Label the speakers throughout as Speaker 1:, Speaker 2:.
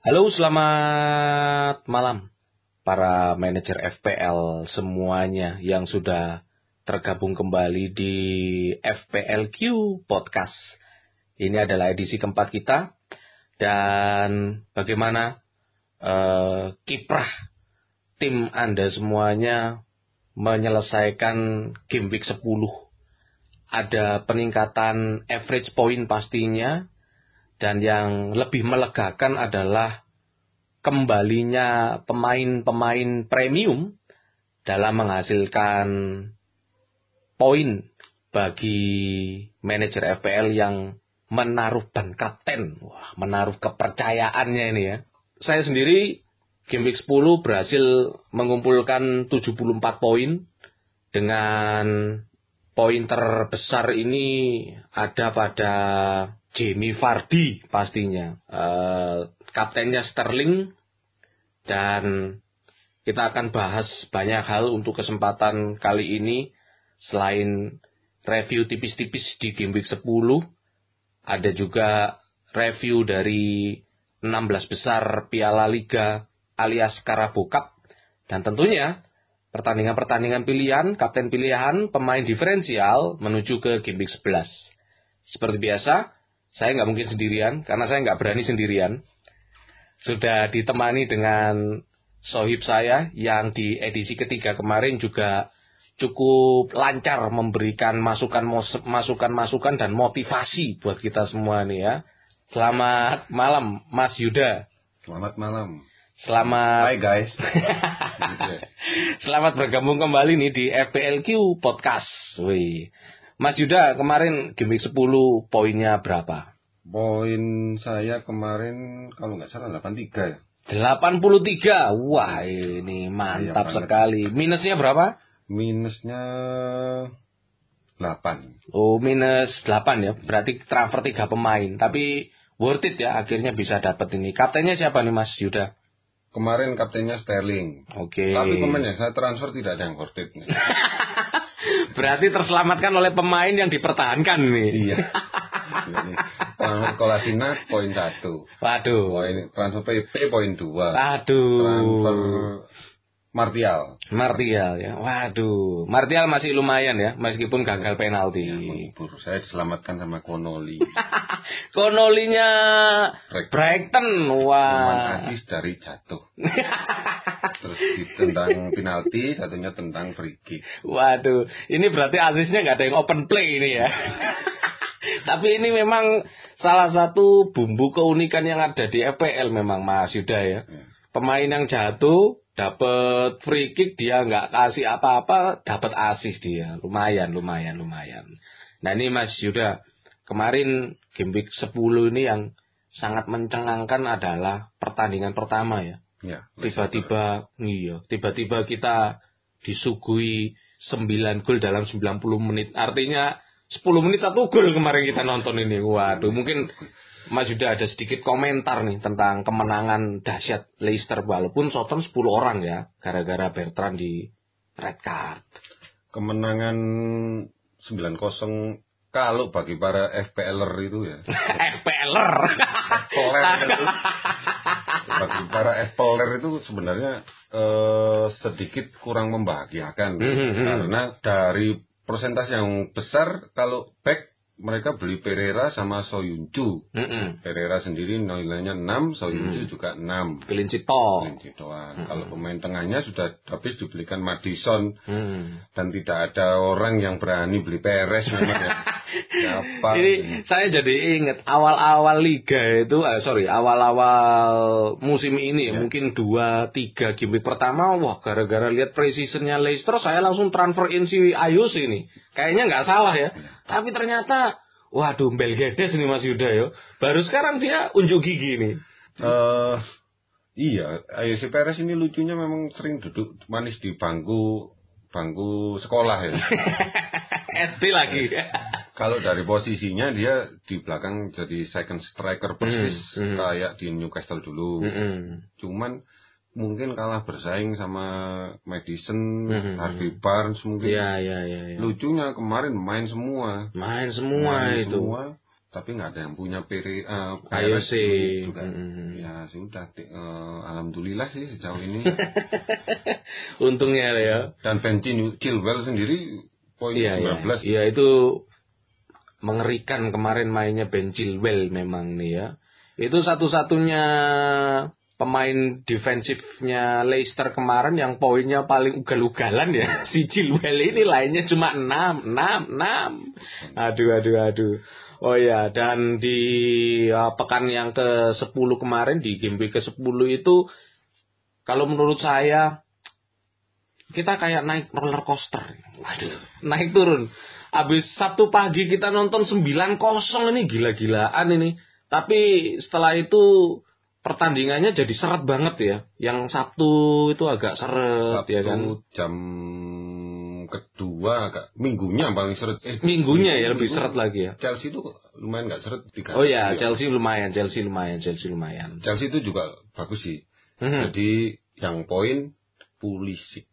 Speaker 1: Halo, selamat malam para manajer FPL semuanya yang sudah tergabung kembali di FPLQ Podcast. Ini adalah edisi keempat kita dan bagaimana uh, kiprah tim Anda semuanya menyelesaikan game week 10. Ada peningkatan average point pastinya dan yang lebih melegakan adalah kembalinya pemain-pemain premium dalam menghasilkan poin bagi manajer FPL yang menaruh ban kapten. Wah, menaruh kepercayaannya ini ya. Saya sendiri game week 10 berhasil mengumpulkan 74 poin dengan poin terbesar ini ada pada Jamie Vardy pastinya. Uh, kaptennya Sterling dan kita akan bahas banyak hal untuk kesempatan kali ini selain review tipis-tipis di game week 10 ada juga review dari 16 besar Piala Liga alias Carabao Cup dan tentunya pertandingan-pertandingan pilihan, kapten pilihan, pemain diferensial menuju ke game week 11. Seperti biasa, saya nggak mungkin sendirian, karena saya nggak berani sendirian. Sudah ditemani dengan sohib saya yang di edisi ketiga kemarin juga cukup lancar memberikan masukan-masukan dan motivasi buat kita semua nih ya. Selamat malam Mas Yuda.
Speaker 2: Selamat malam.
Speaker 1: Selamat
Speaker 2: Hai guys.
Speaker 1: Selamat bergabung kembali nih di FPLQ Podcast. Wih. Mas Yuda kemarin game 10 poinnya berapa?
Speaker 2: Poin saya kemarin kalau nggak salah 83 ya.
Speaker 1: 83. Wah, ini mantap ya, sekali. Minusnya berapa?
Speaker 2: Minusnya 8.
Speaker 1: Oh, minus 8 ya. Berarti transfer 3 pemain. Tapi worth it ya akhirnya bisa dapat ini. Kaptennya siapa nih Mas Yuda?
Speaker 2: Kemarin kaptennya Sterling.
Speaker 1: Oke. Okay.
Speaker 2: Tapi kemarin saya transfer tidak ada yang worth it nih.
Speaker 1: Berarti terselamatkan oleh pemain yang dipertahankan nih.
Speaker 2: Iya. Kolasinac poin satu.
Speaker 1: Waduh.
Speaker 2: Poin transfer PP poin dua.
Speaker 1: Waduh.
Speaker 2: Transfer Martial.
Speaker 1: Martial ya. Waduh. Martial masih lumayan ya meskipun gagal penalti. Ya,
Speaker 2: menghibur. Saya diselamatkan sama Konoli.
Speaker 1: Konolinya Brighton. Wah.
Speaker 2: asis dari jatuh. Terus tentang penalti, satunya tentang free kick.
Speaker 1: Waduh, ini berarti asisnya nggak ada yang open play ini ya. Tapi ini memang salah satu bumbu keunikan yang ada di FPL memang Mas Yuda ya. ya. Pemain yang jatuh dapat free kick dia nggak kasih apa-apa dapat asis dia. Lumayan lumayan lumayan. Nah ini Mas Yuda kemarin game week 10 ini yang sangat mencengangkan adalah pertandingan pertama ya.
Speaker 2: Ya
Speaker 1: tiba-tiba iya tiba-tiba kita disuguhi 9 gol dalam 90 menit. Artinya 10 menit satu gol kemarin kita nonton ini. Waduh mungkin Mas Yuda ada sedikit komentar nih tentang kemenangan dahsyat Leicester walaupun Soton 10 orang ya gara-gara Bertrand di red card.
Speaker 2: Kemenangan 9-0 kalau bagi para FPLer itu ya.
Speaker 1: FPLer. FPLer
Speaker 2: itu. bagi para FPLer itu sebenarnya eh, sedikit kurang membahagiakan mm -hmm. karena dari persentase yang besar kalau back mereka beli Pereira sama Soyuncu. Mm -mm. Pereira sendiri nilainya 6, Soyuncu mm. juga 6.
Speaker 1: Kelincit toh.
Speaker 2: Kelincit doang. Mm -mm. Kalau pemain tengahnya sudah habis dibelikan Madison mm. dan tidak ada orang yang berani beli Perez memang ya.
Speaker 1: Siapa? Ini ini saya jadi ingat awal-awal liga itu, eh, sorry, awal-awal musim ini ya. mungkin dua tiga game pertama, wah gara-gara lihat precisionnya Leicester, saya langsung transfer in si Ayus ini. Kayaknya nggak salah ya. ya. Tapi ternyata, waduh, Belgedes nih Mas Yuda ya. Baru sekarang dia unjuk gigi nih.
Speaker 2: Uh, iya, Ayo si Perez ini lucunya memang sering duduk manis di bangku bangku sekolah ya.
Speaker 1: SD lagi.
Speaker 2: Kalau dari posisinya dia di belakang jadi second striker persis mm, mm. kayak di Newcastle dulu. Mm, mm. Cuman mungkin kalah bersaing sama Madison, mm-hmm. Harvey Barnes mungkin.
Speaker 1: Iya, iya, iya. Ya.
Speaker 2: Lucunya kemarin main semua.
Speaker 1: Main semua main itu. Semua.
Speaker 2: tapi nggak ada yang punya peri uh,
Speaker 1: IOC.
Speaker 2: itu kan.
Speaker 1: Mm.
Speaker 2: Ya sudah, ti- eh, alhamdulillah sih sejauh ini.
Speaker 1: Untungnya ya.
Speaker 2: Dan Benji Chilwell sendiri poin
Speaker 1: Iya, iya.
Speaker 2: 19.
Speaker 1: Iya, itu mengerikan kemarin mainnya Ben Chilwell memang nih ya. Itu satu-satunya pemain defensifnya Leicester kemarin yang poinnya paling ugal-ugalan ya. Si Chilwell ini lainnya cuma 6, 6, 6. Aduh, aduh, aduh. Oh ya, dan di uh, pekan yang ke-10 kemarin di game week ke-10 itu kalau menurut saya kita kayak naik roller coaster. Waduh, naik turun. Habis Sabtu pagi kita nonton 9-0 ini gila-gilaan ini. Tapi setelah itu pertandingannya jadi seret banget ya. Yang Sabtu itu agak seret
Speaker 2: Sabtu
Speaker 1: ya kan.
Speaker 2: jam kedua agak minggunya paling seret. Eh,
Speaker 1: Minggunya ya lebih
Speaker 2: minggu
Speaker 1: seret lagi ya.
Speaker 2: Chelsea itu lumayan nggak seret tiga.
Speaker 1: Oh ya. Chelsea lumayan, Chelsea lumayan, Chelsea lumayan.
Speaker 2: Chelsea itu juga bagus sih.
Speaker 1: Mhm.
Speaker 2: Jadi yang poin Pulisic.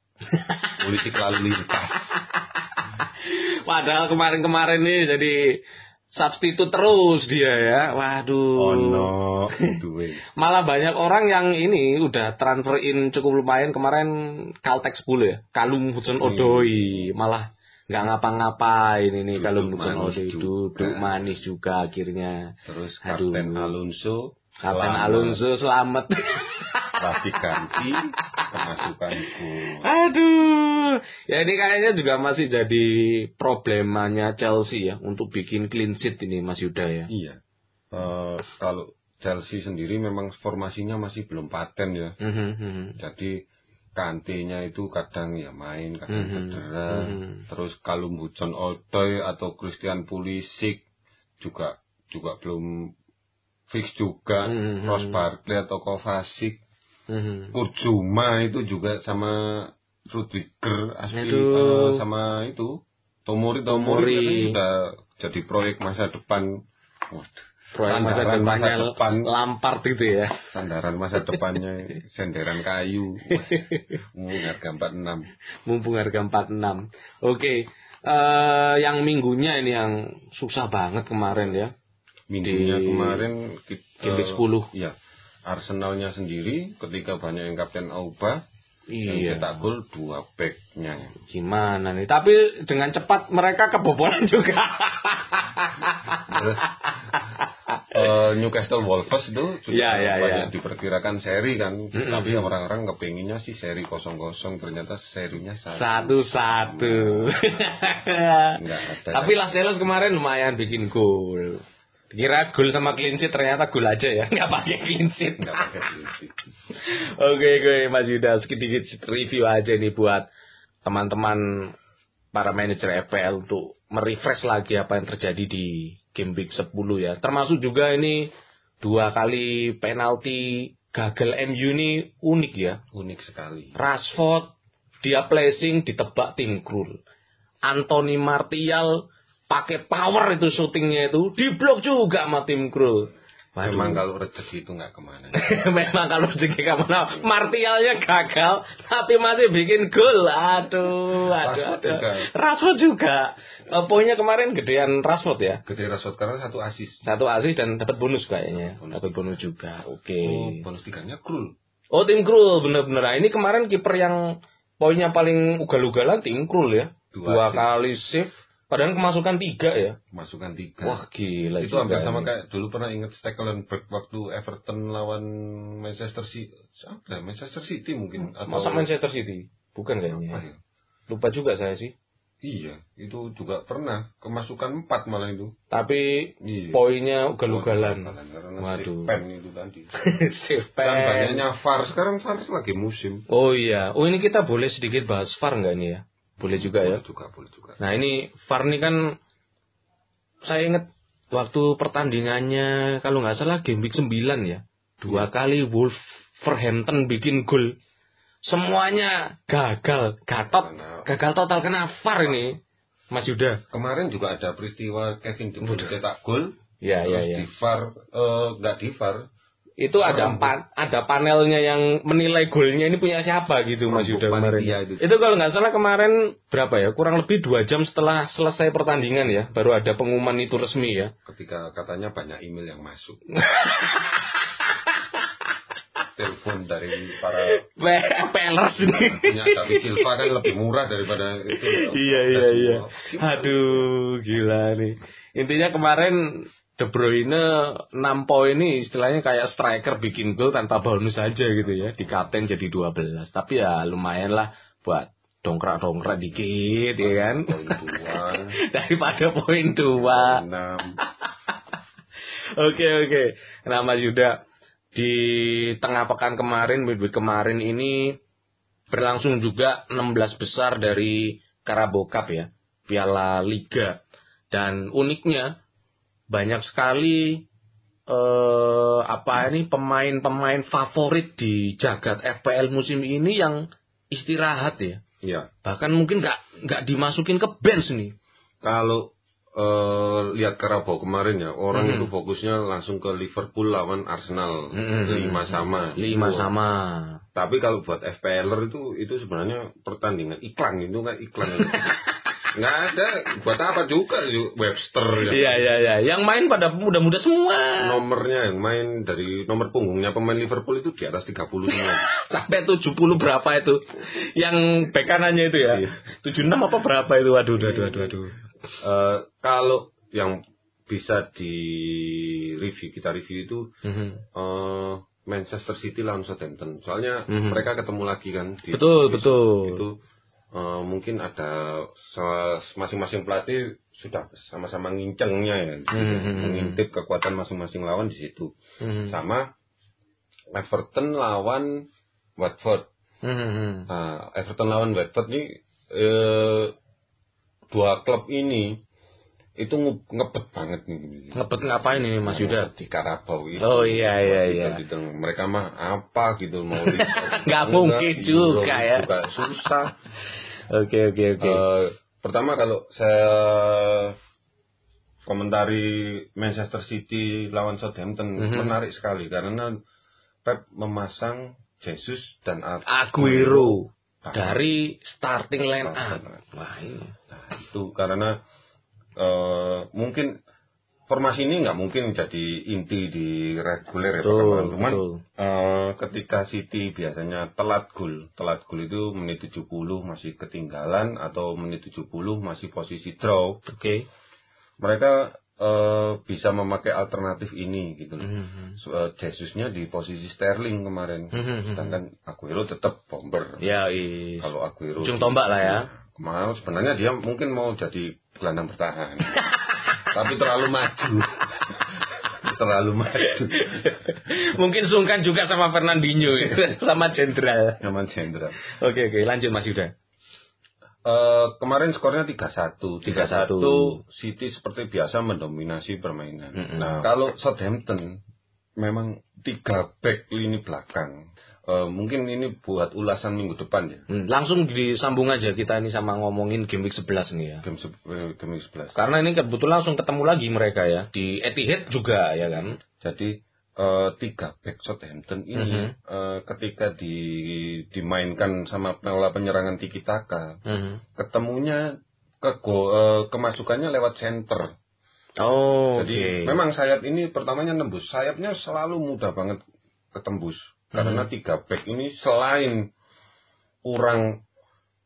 Speaker 2: Pulisic lalu lintas.
Speaker 1: Padahal kemarin-kemarin nih jadi substitute terus dia ya. Waduh.
Speaker 2: Oh no.
Speaker 1: Malah banyak orang yang ini udah transfer in cukup lumayan kemarin Caltech 10 ya. Kalum Hudson
Speaker 2: Hmm.
Speaker 1: Odoi malah nggak ngapa-ngapain ini Kalum Hudson Odoi duduk manis juga akhirnya.
Speaker 2: Terus
Speaker 1: Aduh.
Speaker 2: Kapten Alonso.
Speaker 1: Kapten. Alonso selamat.
Speaker 2: Pasti ganti kemasukan gol.
Speaker 1: Aduh. Ya ini kayaknya juga masih jadi problemanya Chelsea ya untuk bikin clean sheet ini Mas Yuda ya.
Speaker 2: Iya. Eh, kalau Chelsea sendiri memang formasinya masih belum paten ya.
Speaker 1: Mhm, mhm.
Speaker 2: Jadi Kante-nya itu kadang ya main, kadang
Speaker 1: Mhm,
Speaker 2: cedera.
Speaker 1: mhm.
Speaker 2: Terus Kalum Hudson Odoi atau Christian Pulisic juga juga belum fix juga.
Speaker 1: Mhm.
Speaker 2: Ross Barkley atau Kovacic.
Speaker 1: Mhm.
Speaker 2: Kurjuma itu juga sama Rudiger asli
Speaker 1: Aduh.
Speaker 2: eh, sama itu Tomori
Speaker 1: Tomori.
Speaker 2: Tomori sudah jadi proyek masa depan. Waduh,
Speaker 1: Proyek masa depannya
Speaker 2: masa depan.
Speaker 1: Lampard itu ya.
Speaker 2: sandaran masa depannya senderan kayu. Wah, harga 46.
Speaker 1: Mumpung harga 46. Oke. eh yang minggunya ini yang susah banget kemarin ya.
Speaker 2: Minggunya
Speaker 1: Di
Speaker 2: kemarin kita,
Speaker 1: game week 10.
Speaker 2: Iya. Arsenalnya sendiri ketika banyak yang kapten Auba
Speaker 1: Iya.
Speaker 2: cetak gol dua backnya.
Speaker 1: Gimana nih? Tapi dengan cepat mereka kebobolan juga.
Speaker 2: Eh, Newcastle Wolves itu juga
Speaker 1: Iya, iya,
Speaker 2: banyak
Speaker 1: iya.
Speaker 2: diperkirakan seri kan,
Speaker 1: Mm-mm.
Speaker 2: tapi orang-orang kepinginnya sih seri kosong-kosong ternyata serinya satu.
Speaker 1: Satu-satu.
Speaker 2: Nggak ada.
Speaker 1: Tapi Las Vegas kemarin lumayan bikin gol. Kira gol sama clean sheet ternyata gol aja ya, nggak pakai clean sheet. Oke, oke Mas Yuda, sedikit review aja nih buat teman-teman para manajer FPL untuk merefresh lagi apa yang terjadi di game week 10 ya. Termasuk juga ini dua kali penalti gagal MU ini unik ya.
Speaker 2: Unik sekali.
Speaker 1: Rashford dia placing ditebak tim Krul. Anthony Martial pakai power itu syutingnya itu diblok juga sama tim Krul. Waduh.
Speaker 2: Memang kalau rezeki itu nggak ke mana.
Speaker 1: Memang kalau rezeki kamu nah, Martialnya gagal tapi masih bikin gol. Aduh, aduh,
Speaker 2: Rashford
Speaker 1: aduh.
Speaker 2: juga.
Speaker 1: Rashford juga. Eh, poinnya kemarin gedean Rashford ya.
Speaker 2: Gede Rashford karena satu asis.
Speaker 1: Satu asis dan dapat bonus kayaknya.
Speaker 2: Bonus.
Speaker 1: Dapat bonus juga. Oke.
Speaker 2: Oh, bonus tiganya Krul.
Speaker 1: Oh, tim Krul bener-bener. Nah, ini kemarin kiper yang poinnya paling ugal-ugalan tim Krul ya.
Speaker 2: Dua
Speaker 1: Dua kali save. Padahal kemasukan tiga ya.
Speaker 2: Masukan tiga.
Speaker 1: Wah gila.
Speaker 2: itu hampir sama
Speaker 1: ini.
Speaker 2: kayak dulu pernah inget Stekelenburg waktu Everton lawan Manchester City. Apa ya? Manchester City mungkin atau
Speaker 1: Masa Manchester City? Bukan
Speaker 2: apa
Speaker 1: kayaknya.
Speaker 2: ya?
Speaker 1: Lupa juga saya sih.
Speaker 2: Iya, itu juga pernah kemasukan empat malah itu.
Speaker 1: Tapi
Speaker 2: Iya.
Speaker 1: poinnya ugal-ugalan. Waduh.
Speaker 2: Pen itu tadi.
Speaker 1: Save
Speaker 2: Dan
Speaker 1: pen.
Speaker 2: banyaknya VAR sekarang VAR lagi musim.
Speaker 1: Oh iya. Oh ini kita boleh sedikit bahas VAR nggak nih ya? Boleh juga ya.
Speaker 2: Boleh juga, boleh juga.
Speaker 1: Nah ini VAR ini kan saya ingat waktu pertandingannya kalau nggak salah game week 9 ya. Dua kali Wolverhampton bikin gol. Semuanya gagal, gatot, gagal total kena VAR ini. Mas Yuda.
Speaker 2: kemarin juga ada peristiwa Kevin De Bruyne cetak gol.
Speaker 1: Ya, ya,
Speaker 2: terus
Speaker 1: ya.
Speaker 2: di VAR, eh, nggak di VAR,
Speaker 1: itu ada empat ada panelnya yang menilai golnya ini punya siapa gitu Mas Yuda kemarin. Itu.
Speaker 2: itu.
Speaker 1: kalau nggak salah kemarin berapa ya? Kurang lebih dua jam setelah selesai pertandingan ya, baru ada pengumuman itu resmi ya.
Speaker 2: ketika katanya banyak email yang masuk. Telepon dari para
Speaker 1: PLS ini.
Speaker 2: punya Silva kan lebih murah daripada itu.
Speaker 1: iya iya iya. Aduh, gila nih. Intinya kemarin De Bruyne 6 poin ini istilahnya kayak striker bikin gol tanpa bonus saja gitu ya. Di kapten jadi 12. Tapi ya lumayan lah buat dongkrak-dongkrak dikit ya kan.
Speaker 2: Poin
Speaker 1: Daripada poin 2.
Speaker 2: enam.
Speaker 1: Oke oke. Nah Mas Yuda di tengah pekan kemarin, midweek kemarin ini berlangsung juga 16 besar dari Carabao Cup ya, Piala Liga. Dan uniknya banyak sekali eh apa ini pemain-pemain favorit di jagat FPL musim ini yang istirahat ya.
Speaker 2: Iya.
Speaker 1: Bahkan mungkin nggak nggak dimasukin ke bench nih.
Speaker 2: Kalau eh, lihat Karabau kemarin ya, orang
Speaker 1: Hmm.
Speaker 2: itu fokusnya langsung ke Liverpool lawan Arsenal
Speaker 1: Hmm.
Speaker 2: lima sama.
Speaker 1: Lima
Speaker 2: Itu.
Speaker 1: sama.
Speaker 2: Tapi kalau buat FPLer itu itu sebenarnya pertandingan iklan itu kan iklan. Nggak ada buat apa juga Webster ya.
Speaker 1: Iya iya iya. Yang main pada muda-muda semua.
Speaker 2: Nomornya yang main dari nomor punggungnya pemain Liverpool itu di atas 30 semua.
Speaker 1: Sampai 70 berapa itu? Yang bek kanannya itu ya.
Speaker 2: Iya.
Speaker 1: 76 apa berapa itu? Waduh aduh aduh aduh. aduh.
Speaker 2: Eh, kalau yang bisa di review kita review itu
Speaker 1: Mhm.
Speaker 2: eh, Manchester City lawan Southampton. Soalnya
Speaker 1: Mhm.
Speaker 2: mereka ketemu lagi kan. di-
Speaker 1: Betul betul.
Speaker 2: Itu eh, mungkin ada masing-masing pelatih sudah sama-sama ngincengnya ya,
Speaker 1: Mhm.
Speaker 2: mengintip kekuatan masing-masing lawan di situ.
Speaker 1: Mhm.
Speaker 2: Sama Everton lawan Watford.
Speaker 1: Mhm.
Speaker 2: Nah, Everton lawan Watford ini eh, dua klub ini itu nge- ngebet banget nih.
Speaker 1: Ngebet ngapain ini Mas Yuda?
Speaker 2: di Karabau itu.
Speaker 1: Oh, iya, iya,
Speaker 2: Gitu,
Speaker 1: iya.
Speaker 2: gitu. Mereka mah apa gitu mau
Speaker 1: Nggak mungkin juga ya.
Speaker 2: Juga susah.
Speaker 1: Oke oke oke.
Speaker 2: Eh, pertama kalau saya komentari Manchester City lawan Southampton
Speaker 1: Mhm.
Speaker 2: menarik sekali karena Pep memasang Jesus dan
Speaker 1: Aguero
Speaker 2: Nah,
Speaker 1: dari starting line up. Wah ini.
Speaker 2: Nah, itu karena eh, mungkin formasi ini nggak mungkin jadi inti di reguler ya perkembangan. Cuman
Speaker 1: betul.
Speaker 2: eh, ketika City biasanya telat gol, telat gol itu menit 70 masih ketinggalan atau menit 70 masih posisi draw,
Speaker 1: Oke.
Speaker 2: mereka eh, bisa memakai alternatif ini gitu. loh.
Speaker 1: Mhm.
Speaker 2: So, eh, Jesusnya di posisi Sterling kemarin,
Speaker 1: Mhm.
Speaker 2: sedangkan Aguero tetap bomber.
Speaker 1: Ya i.
Speaker 2: Kalau Aguero
Speaker 1: Ujung tombak lah ya.
Speaker 2: Mau sebenarnya dia mungkin mau jadi gelandang bertahan tapi terlalu maju terlalu maju
Speaker 1: Mungkin sungkan juga sama Fernandinho sama Jenderal.
Speaker 2: Nyaman jenderal
Speaker 1: Oke oke lanjut Mas Yuda.
Speaker 2: Eh, kemarin skornya 3-1
Speaker 1: 3-1.
Speaker 2: 3-1 City seperti biasa mendominasi permainan
Speaker 1: Mm-mm.
Speaker 2: nah kalau Southampton memang tiga back lini belakang Eh, mungkin ini buat ulasan minggu depan ya
Speaker 1: Hmm, langsung disambung aja kita ini sama ngomongin game week 11 nih ya.
Speaker 2: game, se- eh, game 11
Speaker 1: Karena ini kebetulan langsung ketemu lagi mereka ya di Etihad juga ya kan.
Speaker 2: Jadi eh, tiga back Southampton ini
Speaker 1: Mhm.
Speaker 2: eh, ketika di, dimainkan sama pola penyerangan Tiki Taka,
Speaker 1: Mhm.
Speaker 2: ketemunya ke go- eh, kemasukannya lewat center.
Speaker 1: Oh.
Speaker 2: Jadi memang sayap ini pertamanya nembus, sayapnya selalu mudah banget ketembus karena
Speaker 1: Mhm.
Speaker 2: tiga back ini selain kurang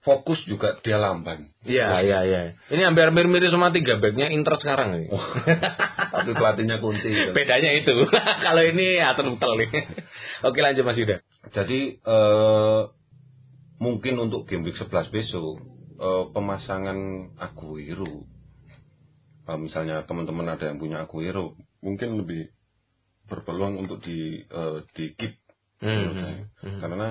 Speaker 2: fokus juga dia lamban.
Speaker 1: Iya, iya, iya. Ini hampir-hampir mirip sama tiga backnya Inter sekarang ini.
Speaker 2: Tapi pelatihnya kunci.
Speaker 1: Bedanya itu. Kalau ini atel-utel nih. Oke lanjut Mas Yuda.
Speaker 2: Jadi eh, mungkin untuk game week 11 besok eh, pemasangan Aguero eh, misalnya teman-teman ada yang punya Aguero mungkin lebih berpeluang untuk di eh, di keep
Speaker 1: Hmm,
Speaker 2: saya.
Speaker 1: hmm.
Speaker 2: karena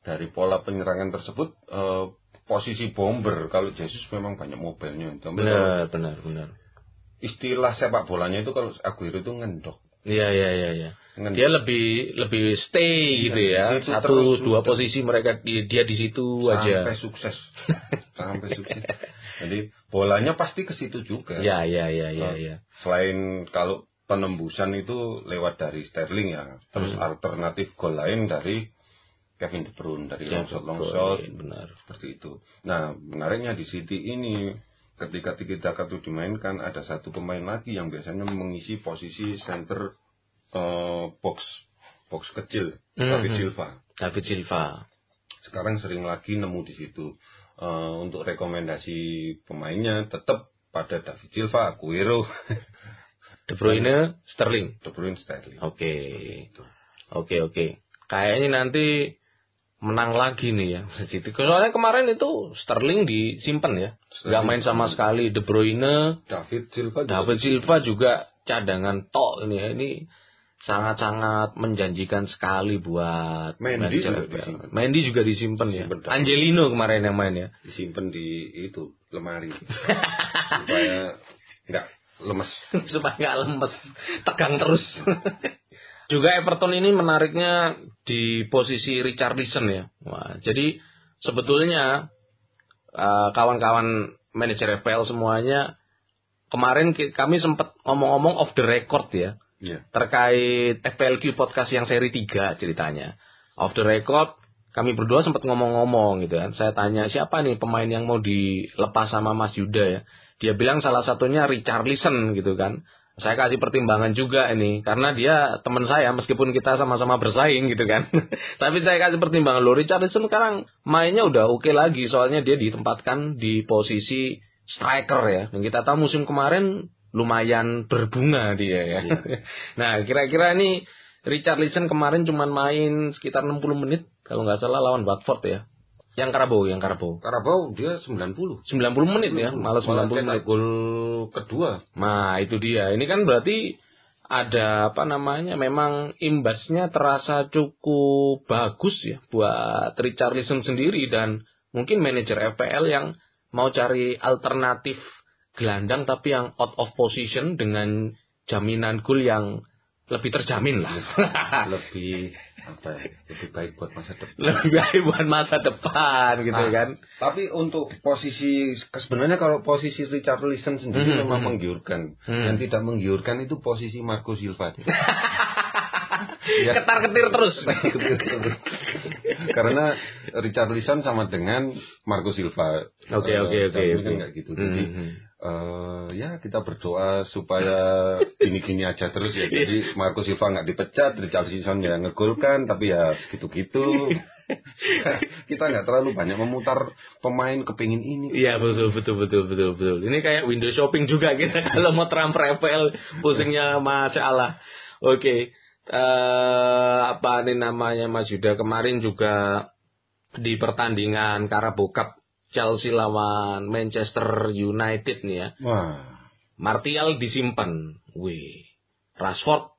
Speaker 2: dari pola penyerangan tersebut eh, posisi bomber kalau Jesus memang banyak mobilnya tapi kalau
Speaker 1: Benar, benar, benar.
Speaker 2: istilah sepak bolanya itu kalau Aguero itu ngendok
Speaker 1: Iya, iya, iya, iya. Dia lebih lebih stay gitu
Speaker 2: Iya,
Speaker 1: ya. Satu
Speaker 2: terus,
Speaker 1: dua posisi mereka di- dia di situ aja.
Speaker 2: sampai sukses sampai sukses jadi bolanya pasti ke situ juga
Speaker 1: Iya, iya, iya, iya,
Speaker 2: Oh.
Speaker 1: iya.
Speaker 2: selain kalau penembusan itu lewat dari Sterling ya. Terus
Speaker 1: Hmm.
Speaker 2: alternatif gol lain dari Kevin De Bruyne dari
Speaker 1: Ya,
Speaker 2: long shot long shot
Speaker 1: iya, benar.
Speaker 2: seperti itu. Nah, menariknya di City ini ketika Tiki Taka itu dimainkan ada satu pemain lagi yang biasanya mengisi posisi center eh, box box kecil, David
Speaker 1: Mhm.
Speaker 2: Silva.
Speaker 1: David Silva.
Speaker 2: Sekarang sering lagi nemu di situ. Eh, untuk rekomendasi pemainnya tetap pada David Silva, Aguero,
Speaker 1: De Bruyne, Sterling.
Speaker 2: De Bruyne, Sterling.
Speaker 1: Oke. Oke, oke. Kayaknya nanti menang lagi nih ya. City. Soalnya kemarin itu Sterling disimpan ya. Nggak main sama sekali. De Bruyne,
Speaker 2: David Silva juga
Speaker 1: David Silva juga cadangan tok ini ya. Ini sangat-sangat menjanjikan sekali buat
Speaker 2: Mendy juga disimpan.
Speaker 1: Mendy juga disimpan ya.
Speaker 2: Disimpan.
Speaker 1: Angelino kemarin yang main ya.
Speaker 2: disimpan di itu lemari supaya nggak lemes.
Speaker 1: supaya nggak lemes, tegang terus. Juga Everton ini menariknya di posisi Richarlison ya. Wah, jadi sebetulnya eh, kawan-kawan manajer FPL semuanya kemarin kami sempat ngomong-ngomong off the record ya
Speaker 2: Iya.
Speaker 1: terkait FPLQ podcast yang seri 3 ceritanya. Off the record kami berdua sempat ngomong-ngomong gitu kan. Saya tanya siapa nih pemain yang mau dilepas sama Mas Yuda ya. Dia bilang salah satunya Richarlison gitu kan. Saya kasih pertimbangan juga ini karena dia teman saya meskipun kita sama-sama bersaing gitu kan. Tapi saya kasih pertimbangan lo Richarlison sekarang mainnya udah oke lagi soalnya dia ditempatkan di posisi striker ya. Dan kita tahu musim kemarin lumayan berbunga dia ya. nah, kira-kira ini Richarlison kemarin cuman main sekitar 60 menit kalau nggak salah lawan Watford ya. Yang Karabo, yang Karabo.
Speaker 2: Karabau dia 90.
Speaker 1: 90 menit ya, malah 90
Speaker 2: cetak
Speaker 1: menit.
Speaker 2: gol kedua.
Speaker 1: Nah, itu dia. Ini kan berarti ada apa namanya? Memang imbasnya terasa cukup bagus ya buat Richarlison sendiri dan mungkin manajer FPL yang mau cari alternatif gelandang tapi yang out of position dengan jaminan gol yang lebih terjamin lah.
Speaker 2: lebih apa ya, lebih baik buat masa depan.
Speaker 1: lebih baik buat masa depan gitu
Speaker 2: Ah.
Speaker 1: kan.
Speaker 2: Tapi untuk posisi sebenarnya kalau posisi Richarlison sendiri
Speaker 1: Mhm,
Speaker 2: memang
Speaker 1: mhm.
Speaker 2: menggiurkan.
Speaker 1: Hmm.
Speaker 2: Yang tidak menggiurkan itu posisi Marco Silva. Ya.
Speaker 1: Ketar-ketir terus.
Speaker 2: Karena Richarlison sama dengan Marco Silva.
Speaker 1: Oke,
Speaker 2: Eh,
Speaker 1: oke, oke,
Speaker 2: tapi
Speaker 1: oke.
Speaker 2: kan nggak gitu. Jadi Eh, ya kita berdoa supaya gini-gini aja terus ya. Jadi Marco Silva nggak dipecat, Richarlison ya ngegolkan, tapi ya gitu-gitu. kita nggak terlalu banyak memutar pemain kepingin ini.
Speaker 1: Iya betul betul betul betul betul. Ini kayak window shopping juga kita kalau mau transfer FPL pusingnya masya Allah. Oke, eh apa ini namanya Mas Yuda kemarin juga di pertandingan Carabao Cup Chelsea lawan Manchester United nih ya.
Speaker 2: Wah,
Speaker 1: Martial disimpan. Wih, Rashford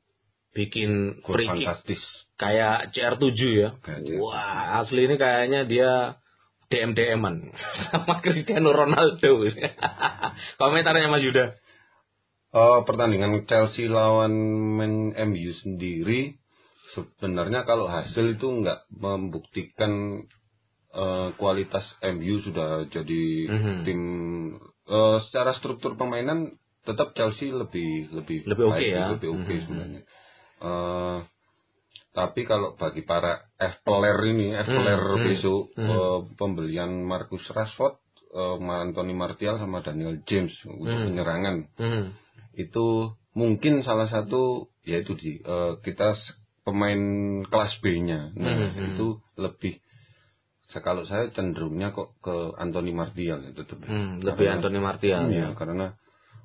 Speaker 1: bikin
Speaker 2: gol
Speaker 1: free kick
Speaker 2: fantastis.
Speaker 1: kayak CR7 ya.
Speaker 2: Kayak CR7.
Speaker 1: Wah, asli ini kayaknya dia DM DM-an sama Cristiano Ronaldo. Komentarnya Mas Yuda.
Speaker 2: Eh, pertandingan Chelsea lawan Man MU sendiri sebenarnya kalau hasil itu nggak membuktikan eh, kualitas MU sudah jadi
Speaker 1: Mhm.
Speaker 2: tim eh, secara struktur permainan tetap Chelsea lebih lebih
Speaker 1: Lebih oke
Speaker 2: baik,
Speaker 1: ya.
Speaker 2: lebih oke
Speaker 1: Mhm.
Speaker 2: sebenarnya. Eh, tapi kalau bagi para FPLer ini, FPLer
Speaker 1: Mhm.
Speaker 2: besok
Speaker 1: Mhm.
Speaker 2: eh, pembelian Marcus Rashford, eh, Anthony Martial sama Daniel James untuk
Speaker 1: Mhm.
Speaker 2: penyerangan
Speaker 1: Hmm.
Speaker 2: itu mungkin salah satu yaitu di eh, kita pemain kelas B-nya. Nah,
Speaker 1: Mhm.
Speaker 2: itu lebih kalau saya cenderungnya kok ke Anthony Martial ya tetap.
Speaker 1: Hmm, lebih
Speaker 2: Karena-
Speaker 1: Anthony Martial
Speaker 2: Iya,
Speaker 1: ya.
Speaker 2: karena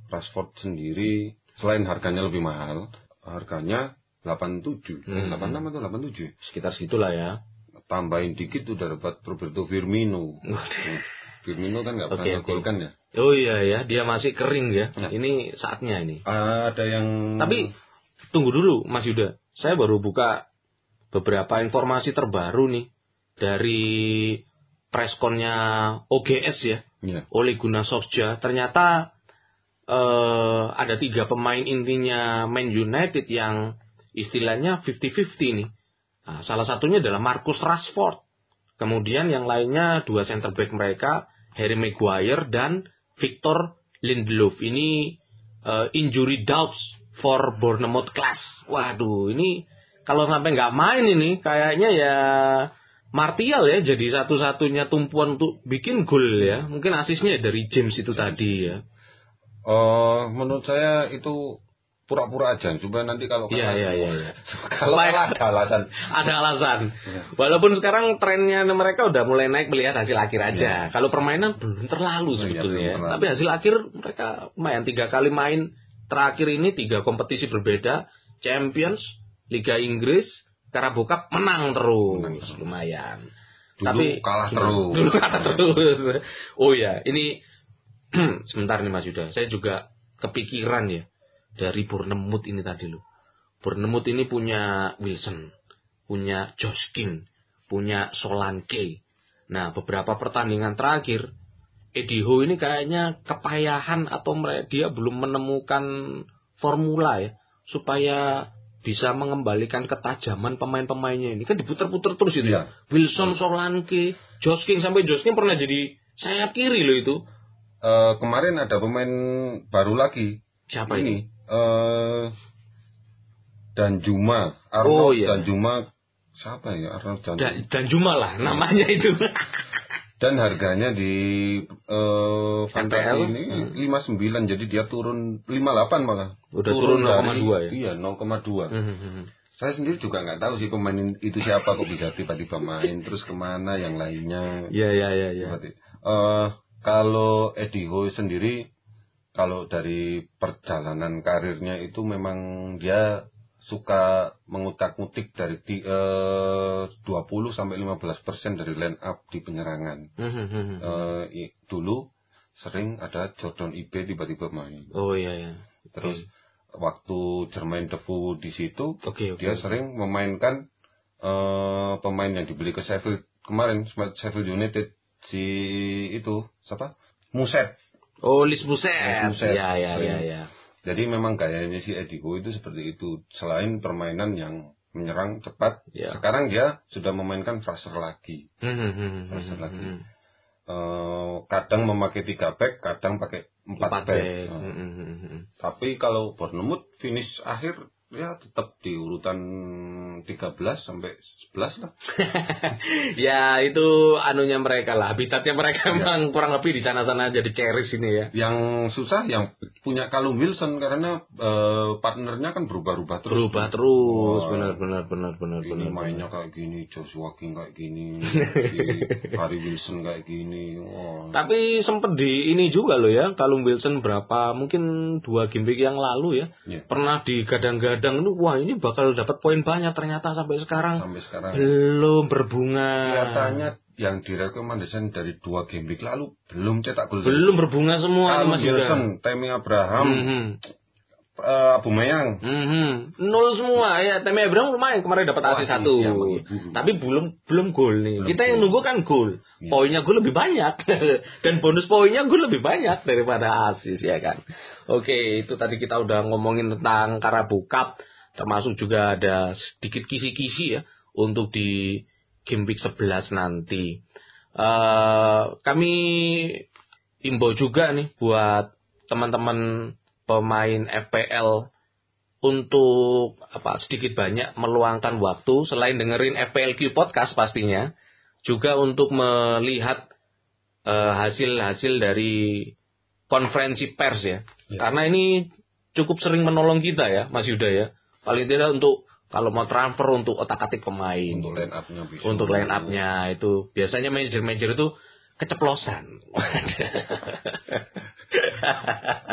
Speaker 2: Rashford sendiri selain harganya lebih mahal, harganya 87. Eh,
Speaker 1: Mhm.
Speaker 2: 86 atau 87.
Speaker 1: Sekitar segitulah ya.
Speaker 2: Tambahin dikit udah dapat Roberto Firmino. Nah, Firmino kan nggak pernah
Speaker 1: oke.
Speaker 2: ngegolkan ya.
Speaker 1: Oh iya ya, dia masih kering ya.
Speaker 2: Ya.
Speaker 1: Ini saatnya ini.
Speaker 2: Ada yang
Speaker 1: Tapi tunggu dulu Mas Yuda. Saya baru buka beberapa informasi terbaru nih dari preskonnya OGS ya.
Speaker 2: Iya.
Speaker 1: oleh Gunnar Solskjaer ternyata eh, ada tiga pemain intinya Man United yang istilahnya 50-50 nih. Nah, salah satunya adalah Marcus Rashford. Kemudian yang lainnya dua center back mereka Harry Maguire dan Victor Lindelof. Ini eh, injury doubts for Bournemouth class. Waduh, ini kalau sampai nggak main ini kayaknya ya Martial ya jadi satu-satunya tumpuan untuk bikin gol ya. Mungkin asisnya dari James itu tadi ya.
Speaker 2: Oh, menurut saya itu pura-pura aja. Coba nanti kalau
Speaker 1: Iya
Speaker 2: kalah-
Speaker 1: iya iya. iya.
Speaker 2: kalau kalah ada alasan.
Speaker 1: Ada alasan.
Speaker 2: Iya.
Speaker 1: Walaupun sekarang trennya mereka udah mulai naik melihat hasil akhir aja. Kalau permainan belum terlalu sebetulnya.
Speaker 2: belum terlalu.
Speaker 1: Tapi hasil akhir mereka lumayan tiga kali main terakhir ini tiga kompetisi berbeda. Champions, Liga Inggris, Carabao Cup menang terus. Lumayan.
Speaker 2: Dulu
Speaker 1: Tapi
Speaker 2: kalah terus.
Speaker 1: Dulu kalah terus. Oh ya, ini sebentar nih Mas Yuda. Saya juga kepikiran ya dari Bournemouth ini tadi loh. Bournemouth ini punya Wilson, punya Josh King, punya Solanke. Nah, beberapa pertandingan terakhir Eddie Howe ini kayaknya kepayahan atau dia belum menemukan formula ya supaya bisa mengembalikan ketajaman pemain-pemainnya ini kan diputer-puter terus itu
Speaker 2: Iya.
Speaker 1: Wilson, Solanke, Josh King sampai Josh King pernah jadi sayap kiri loh itu.
Speaker 2: Eh, kemarin ada pemain baru lagi.
Speaker 1: Siapa
Speaker 2: ini?
Speaker 1: ini?
Speaker 2: eh Dan Juma, Arnold
Speaker 1: Oh, iya.
Speaker 2: dan Juma siapa ya Arnold Dan,
Speaker 1: dan Juma lah namanya itu.
Speaker 2: dan harganya di eh fantasi ini
Speaker 1: Hmm.
Speaker 2: 59 jadi dia turun 58 malah.
Speaker 1: Udah turun 0,2 ya?
Speaker 2: Iya, 0,2.
Speaker 1: Hmm,
Speaker 2: Saya sendiri juga nggak tahu sih pemain itu siapa kok bisa tiba-tiba main terus ke mana yang lainnya.
Speaker 1: Iya iya iya iya.
Speaker 2: Seperti- eh, kalau Eddie Howe sendiri kalau dari perjalanan karirnya itu memang dia suka mengutak-ngutik dari di, eh, 20 sampai 15 persen dari line up di penyerangan.
Speaker 1: Hmm, hmm,
Speaker 2: Eh, i- dulu sering ada Jordan Ibe tiba-tiba main.
Speaker 1: Oh iya iya.
Speaker 2: Terus waktu Jermaine Defoe di situ
Speaker 1: Oke oke.
Speaker 2: dia sering memainkan eh, pemain yang dibeli ke Sheffield kemarin Sheffield United si itu siapa Muset
Speaker 1: Oh Lis Buset. Iya iya
Speaker 2: Sering.
Speaker 1: iya iya.
Speaker 2: Jadi memang gayanya si Howe itu seperti itu selain permainan yang menyerang cepat
Speaker 1: Ya.
Speaker 2: sekarang dia sudah memainkan Fraser lagi
Speaker 1: Hmm, hmm, hmm,
Speaker 2: Fraser lagi. Eh, kadang memakai tiga back kadang pakai empat,
Speaker 1: Empat
Speaker 2: back,
Speaker 1: back. Hmm.
Speaker 2: tapi kalau Bournemouth finish akhir ya tetap di urutan 13 sampai 11 lah
Speaker 1: ya itu anunya mereka lah habitatnya mereka
Speaker 2: Iya.
Speaker 1: memang kurang lebih di sana-sana jadi ceris ini ya
Speaker 2: yang susah yang punya Callum Wilson karena eh, partnernya kan berubah-ubah terus.
Speaker 1: berubah terus
Speaker 2: Wah.
Speaker 1: benar benar benar benar
Speaker 2: Ini
Speaker 1: benar
Speaker 2: mainnya kayak gini, Joshua King kayak gini, Harry Wilson kayak gini. Wah.
Speaker 1: tapi sempet di ini juga loh ya Callum Wilson berapa mungkin dua game week yang lalu ya
Speaker 2: Iya.
Speaker 1: pernah digadang-gadang itu wah ini bakal dapat poin banyak ternyata sampai sekarang
Speaker 2: Sampai sekarang
Speaker 1: belum berbunga
Speaker 2: kelihatannya yang direkomendasikan dari dua game week lalu belum cetak gol.
Speaker 1: belum berbunga semua
Speaker 2: Callum
Speaker 1: Mas
Speaker 2: Wilson, Tammy Abraham,
Speaker 1: Mhm.
Speaker 2: eh, Abu Mayang.
Speaker 1: Mhm. nol semua ya Temi Abraham lumayan kemarin dapat asis satu
Speaker 2: iya,
Speaker 1: tapi belum belum gol nih
Speaker 2: Belum
Speaker 1: kita yang
Speaker 2: gol.
Speaker 1: nunggu kan gol
Speaker 2: Iya.
Speaker 1: poinnya gol lebih banyak dan bonus poinnya gol lebih banyak daripada asis ya kan oke itu tadi kita udah ngomongin tentang Carabao Cup termasuk juga ada sedikit kisi-kisi ya untuk di game week 11 nanti eh kami imbau juga nih buat teman-teman pemain FPL untuk apa sedikit banyak meluangkan waktu selain dengerin FPLQ podcast pastinya juga untuk melihat eh, hasil-hasil dari konferensi pers ya.
Speaker 2: Ya.
Speaker 1: Karena ini cukup sering menolong kita ya, Mas Yuda ya. Paling tidak untuk kalau mau transfer untuk otak-atik pemain.
Speaker 2: Untuk line up-nya.
Speaker 1: Untuk line up-nya itu biasanya manajer-manajer itu keceplosan.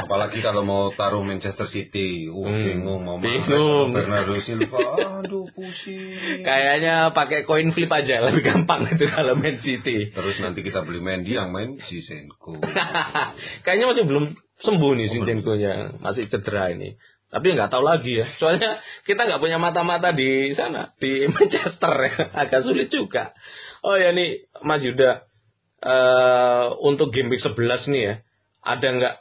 Speaker 2: Apalagi kalau mau taruh Manchester City, uh,
Speaker 1: Hmm,
Speaker 2: bingung mau
Speaker 1: bingung.
Speaker 2: Bernardo Silva, aduh pusing.
Speaker 1: Kayaknya pakai coin flip aja lebih gampang itu kalau Man City.
Speaker 2: Terus nanti kita beli Mendy yang main si Senko.
Speaker 1: Kayaknya masih belum sembuh nih
Speaker 2: Oh,
Speaker 1: Zinchenko-nya, masih cedera ini. Tapi nggak tahu lagi ya, soalnya kita nggak punya mata-mata di sana, di Manchester ya, agak sulit juga. Oh ya nih, Mas Yuda, eh untuk game week 11 nih ya, ada nggak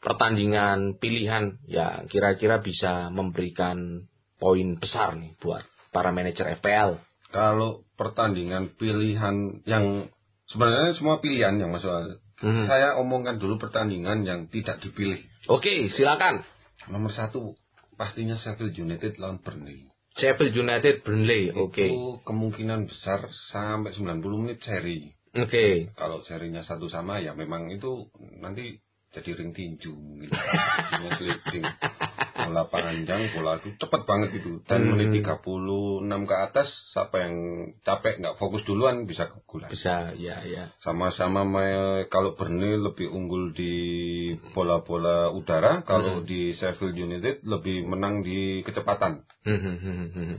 Speaker 1: pertandingan pilihan yang kira-kira bisa memberikan poin besar nih buat para manajer FPL?
Speaker 2: Kalau pertandingan pilihan yang sebenarnya semua pilihan yang masuk.
Speaker 1: Mhm.
Speaker 2: Saya omongkan dulu pertandingan yang tidak dipilih.
Speaker 1: Oke, silakan.
Speaker 2: Nomor satu pastinya Sheffield United lawan Burnley.
Speaker 1: Sheffield United Burnley, oke.
Speaker 2: Itu kemungkinan besar sampai 90 menit seri.
Speaker 1: Oke.
Speaker 2: Kalau serinya satu sama ya memang itu nanti jadi ring tinju mungkin. Cuma sliding. Bola panjang, bola itu cepet banget itu. Dan
Speaker 1: Hmm.
Speaker 2: menit 36 ke atas, siapa yang capek nggak fokus duluan bisa kegulan.
Speaker 1: Bisa, ya, ya.
Speaker 2: Sama-sama kalau Burnley lebih unggul di bola-bola udara, kalau di Sheffield United lebih menang di kecepatan.
Speaker 1: Hmm, hmm, hmm, hmm.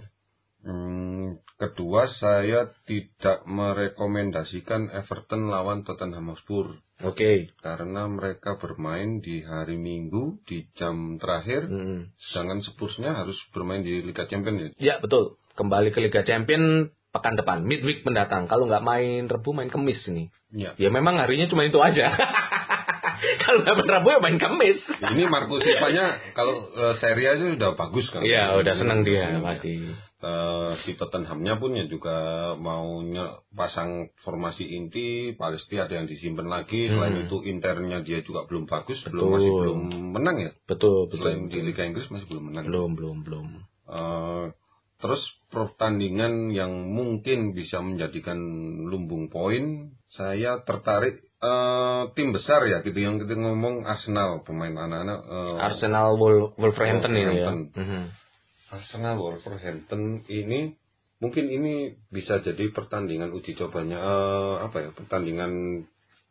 Speaker 2: Hmm, kedua, saya tidak merekomendasikan Everton lawan Tottenham Hotspur
Speaker 1: Oke.
Speaker 2: karena mereka bermain di hari Minggu di jam terakhir,
Speaker 1: Hmm.
Speaker 2: sedangkan Spursnya harus bermain di Liga Champions. ya.
Speaker 1: Ya, betul. Kembali ke Liga Champion pekan depan, midweek mendatang. Kalau nggak main Rebu, main Kemis nih.
Speaker 2: Ya.
Speaker 1: Ya memang harinya cuma itu aja. Kalau nggak main Rabu ya main Kamis.
Speaker 2: Ini Marco Silva-nya kalau eh, Serie A itu udah bagus kan?
Speaker 1: Iya, udah senang dia pasti.
Speaker 2: Eh, si Tottenhamnya pun ya juga mau pasang formasi inti, Palesti ada yang disimpan lagi. Selain
Speaker 1: Hmm.
Speaker 2: itu internya dia juga belum bagus, belum
Speaker 1: Betul.
Speaker 2: masih belum menang ya.
Speaker 1: Betul, betul.
Speaker 2: Selain di Liga Inggris masih belum menang.
Speaker 1: Belum, belum, belum.
Speaker 2: Eh, terus pertandingan yang mungkin bisa menjadikan lumbung poin, saya tertarik eh, tim besar ya gitu yang kita ngomong Arsenal pemain anak-anak eh,
Speaker 1: Arsenal Wol- Wolverhampton ini ya. Mhm.
Speaker 2: Arsenal Wolverhampton ini mungkin ini bisa jadi pertandingan uji cobanya eh, apa ya pertandingan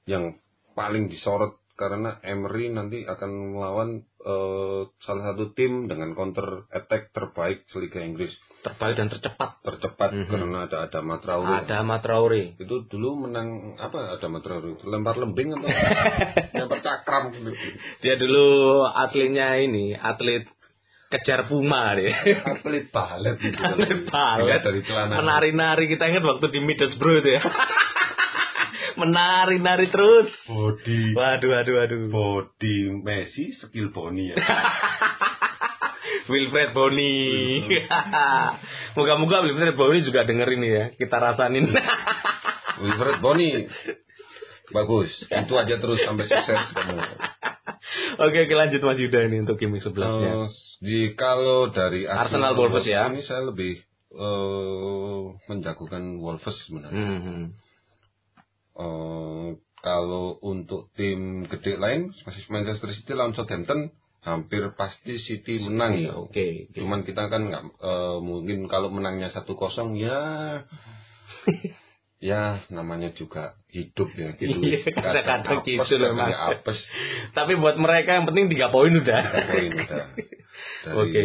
Speaker 2: yang paling disorot karena Emery nanti akan melawan eh, salah satu tim dengan counter attack terbaik Liga Inggris
Speaker 1: Terbaik dan tercepat.
Speaker 2: tercepat
Speaker 1: Mhm.
Speaker 2: karena ada ada Matraore
Speaker 1: Ada Matraore.
Speaker 2: itu dulu menang apa ada Matraore lempar lembing atau lempar cakram gitu
Speaker 1: Dia dulu aslinya ini atlet kejar puma deh.
Speaker 2: atlet balet gitu
Speaker 1: Atlet balet.
Speaker 2: dari celana
Speaker 1: Menari-nari kita ingat waktu di Middlesbrough itu ya. Menari-nari terus.
Speaker 2: body
Speaker 1: Waduh, waduh, waduh.
Speaker 2: body Messi skill Boni ya
Speaker 1: Wilfred Boni. Moga-moga Wilfred Boni juga denger ini ya. Kita rasanin.
Speaker 2: Wilfred Boni bagus itu aja terus sampai sukses kamu
Speaker 1: Oke, oke lanjut Mas Yuda ini untuk game 11 nya.
Speaker 2: Eh, di kalau dari
Speaker 1: Arsenal Wolves ya.
Speaker 2: ini saya lebih eh, menjagokan Wolves sebenarnya
Speaker 1: Hmm.
Speaker 2: Eh, kalau untuk tim gede lain Manchester City lawan Southampton hampir pasti City menang ya
Speaker 1: Oke. oke.
Speaker 2: Cuman kita kan nggak eh, mungkin kalau menangnya satu kosong ya ya namanya juga hidup ya gitu.
Speaker 1: Iya, kadang-kadang gitu loh, Mas.
Speaker 2: apes.
Speaker 1: Tapi buat mereka yang penting 3 poin udah.
Speaker 2: Tiga poin udah. Dari
Speaker 1: Oke.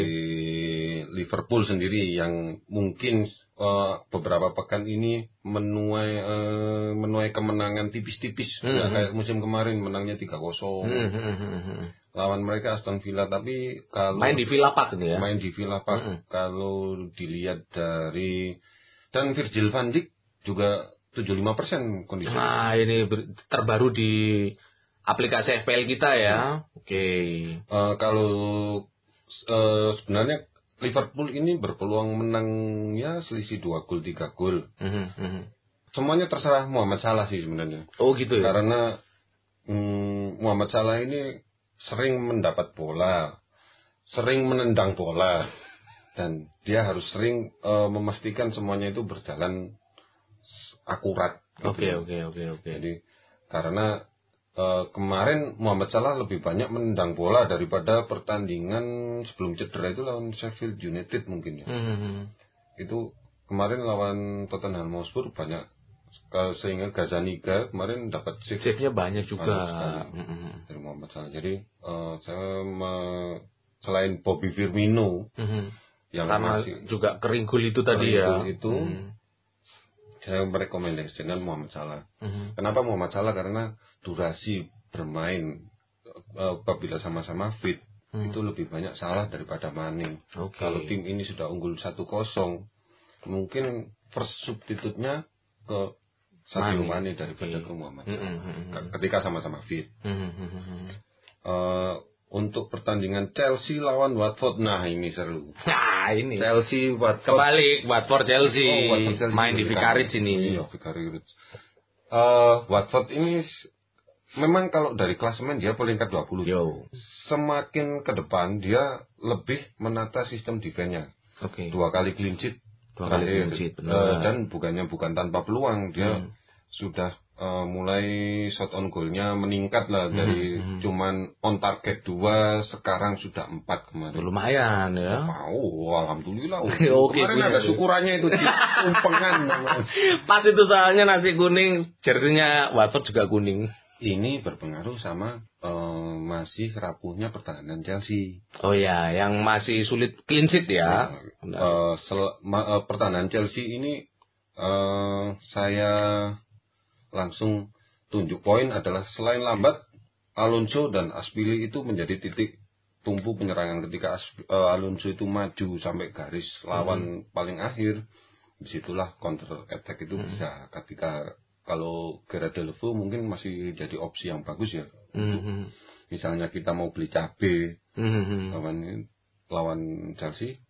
Speaker 2: Liverpool sendiri yang mungkin eh, beberapa pekan ini menuai eh, menuai kemenangan tipis-tipis
Speaker 1: Hmm.
Speaker 2: Nggak kayak musim kemarin menangnya 3-0
Speaker 1: Hmm, hmm, hmm, hmm.
Speaker 2: lawan mereka Aston Villa tapi kalau
Speaker 1: Main di Villa Park ini ya.
Speaker 2: main di Villa Park
Speaker 1: Mm-mm.
Speaker 2: kalau dilihat dari dan Virgil van Dijk juga 75% kondisi.
Speaker 1: Nah, ini terbaru di aplikasi FPL kita ya. Oke.
Speaker 2: Eh, kalau eh, sebenarnya Liverpool ini berpeluang menang ya selisih 2 gol 3 gol.
Speaker 1: Mhm, mhm.
Speaker 2: Semuanya terserah Muhammad Salah sih sebenarnya.
Speaker 1: Oh gitu ya.
Speaker 2: Karena mm, Muhammad Salah ini sering mendapat bola, sering menendang bola dan dia harus sering eh, memastikan semuanya itu berjalan akurat. gitu.
Speaker 1: Oke, oke, oke, oke.
Speaker 2: Jadi karena eh, kemarin Muhammad Salah lebih banyak menendang bola daripada pertandingan sebelum cedera itu lawan Sheffield United mungkin ya.
Speaker 1: Mhm.
Speaker 2: Itu kemarin lawan Tottenham Hotspur banyak eh, sehingga Gazaniga kemarin dapat save
Speaker 1: Save-nya banyak juga.
Speaker 2: Banyak sekali.
Speaker 1: Mhm.
Speaker 2: dari Muhammad Salah. Jadi eh, saya me- selain Bobby Firmino
Speaker 1: Mhm.
Speaker 2: yang
Speaker 1: Karena
Speaker 2: masih
Speaker 1: juga kering gol itu tadi ya.
Speaker 2: Kering gol itu.
Speaker 1: Mhm.
Speaker 2: Saya merekomendasikan Muhammad Salah.
Speaker 1: Mhm.
Speaker 2: Kenapa Muhammad Salah? Karena durasi bermain eh, apabila sama-sama fit
Speaker 1: Hmm.
Speaker 2: itu lebih banyak salah daripada Mane.
Speaker 1: Oke.
Speaker 2: Kalau tim ini sudah unggul 1-0, mungkin first substitutnya ke Sadio
Speaker 1: Mane.
Speaker 2: Daripada
Speaker 1: Oke.
Speaker 2: ke Muhammad.
Speaker 1: Mhm,
Speaker 2: Salah.
Speaker 1: mhm, mhm.
Speaker 2: Ketika sama-sama fit.
Speaker 1: Mhm, mhm.
Speaker 2: Eh, untuk pertandingan Chelsea lawan Watford, nah ini seru.
Speaker 1: Nah, ini.
Speaker 2: Chelsea Watford.
Speaker 1: Kebalik Watford Chelsea.
Speaker 2: Oh, Watford Chelsea
Speaker 1: main di. Vicarage ini.
Speaker 2: Iya, Vicarage. Eh, Watford ini memang kalau dari klasemen dia peringkat 20.
Speaker 1: Yo.
Speaker 2: Semakin ke depan dia lebih menata sistem defense-nya.
Speaker 1: Oke.
Speaker 2: Dua kali clean sheet
Speaker 1: Dua kali clean sheet, benar.
Speaker 2: dan bukannya bukan tanpa peluang, dia
Speaker 1: Hmm.
Speaker 2: sudah eh, mulai shot on goal-nya meningkat lah dari
Speaker 1: hmm.
Speaker 2: cuman on target dua sekarang sudah empat kemarin.
Speaker 1: Lumayan ya.
Speaker 2: Oh, alhamdulillah.
Speaker 1: Oke,
Speaker 2: kemarin
Speaker 1: punya
Speaker 2: ada
Speaker 1: itu.
Speaker 2: syukurannya itu di tumpengan.
Speaker 1: Pas itu soalnya nasi kuning, jersinya Watford juga kuning.
Speaker 2: Ini berpengaruh sama eh, masih rapuhnya pertahanan Chelsea.
Speaker 1: Oh ya, yang masih sulit clean sheet ya.
Speaker 2: Eh, sel- ma- eh, pertahanan Chelsea ini eh, saya langsung tunjuk poin adalah selain lambat Alonso dan Aspili itu menjadi titik tumpu penyerangan ketika eh, Alonso itu maju sampai garis lawan paling akhir di situlah counter attack itu bisa ketika kalau Gerard Delvaux mungkin masih jadi opsi yang bagus ya
Speaker 1: Mhm.
Speaker 2: misalnya kita mau beli cabe
Speaker 1: Mhm.
Speaker 2: lawan lawan Chelsea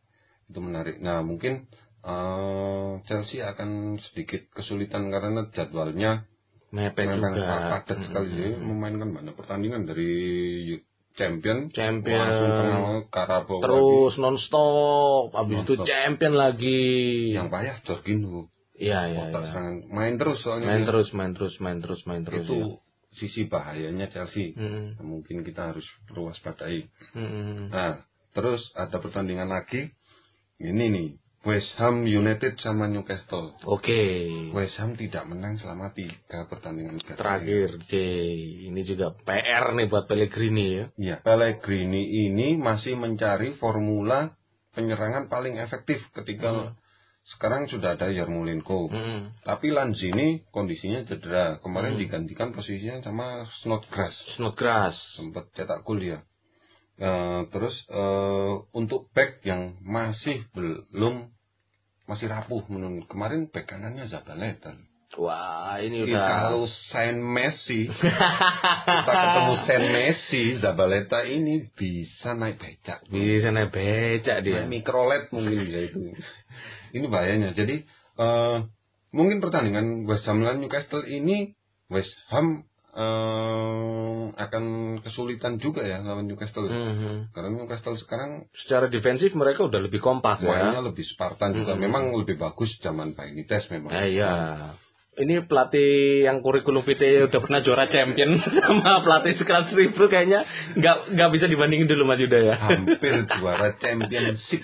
Speaker 2: itu menarik. Nah mungkin eh, Chelsea akan sedikit kesulitan karena jadwalnya
Speaker 1: Mepet juga.
Speaker 2: padat sekali. Jadi memainkan banyak pertandingan dari champion,
Speaker 1: Champion.
Speaker 2: langsung Karabo
Speaker 1: Terus non-stop, habis itu
Speaker 2: Non-stop.
Speaker 1: champion lagi.
Speaker 2: yang payah Jorginho
Speaker 1: Iya, iya,
Speaker 2: otak
Speaker 1: iya.
Speaker 2: serangan main terus soalnya
Speaker 1: Main terus, main terus, main terus, main terus.
Speaker 2: itu
Speaker 1: ya.
Speaker 2: sisi bahayanya Chelsea.
Speaker 1: Mhm.
Speaker 2: Mungkin kita harus perlu waspadai.
Speaker 1: Mhm.
Speaker 2: Nah, terus ada pertandingan lagi. Ini nih, West Ham United sama Newcastle.
Speaker 1: Oke.
Speaker 2: West Ham tidak menang selama tiga pertandingan
Speaker 1: Terakhir, J. Ini juga PR nih buat Pellegrini ya.
Speaker 2: Ya, Pellegrini ini masih mencari formula penyerangan paling efektif ketika sekarang sudah ada Yarmolenko.
Speaker 1: Mhm.
Speaker 2: Tapi Lanzini kondisinya cedera. Kemarin
Speaker 1: Hmm.
Speaker 2: digantikan posisinya sama Snodgrass.
Speaker 1: Snodgrass.
Speaker 2: Sempat cetak gol dia. Eh, terus eh, untuk back yang masih belum masih rapuh menurut kemarin back kanannya Zabaleta.
Speaker 1: Wah, ini udah
Speaker 2: kalau Saint Messi kita ketemu Saint Messi Zabaleta ini bisa naik becak
Speaker 1: bisa naik becak dia.
Speaker 2: naik mikrolet mungkin bisa itu ini bahayanya jadi eh, mungkin pertandingan West Ham lawan Newcastle ini West Ham eh, akan kesulitan juga ya lawan Newcastle
Speaker 1: Mhm.
Speaker 2: karena Newcastle sekarang
Speaker 1: Secara defensif mereka udah lebih kompak ya.
Speaker 2: lebih Spartan juga
Speaker 1: Hmm.
Speaker 2: memang lebih bagus zaman Benitez memang
Speaker 1: Eh, iya. Ini pelatih yang kurikulum vitae udah pernah juara champion sama pelatih sekelas Ribru kayaknya nggak nggak bisa dibandingin dulu Mas Yuda ya.
Speaker 2: hampir juara championship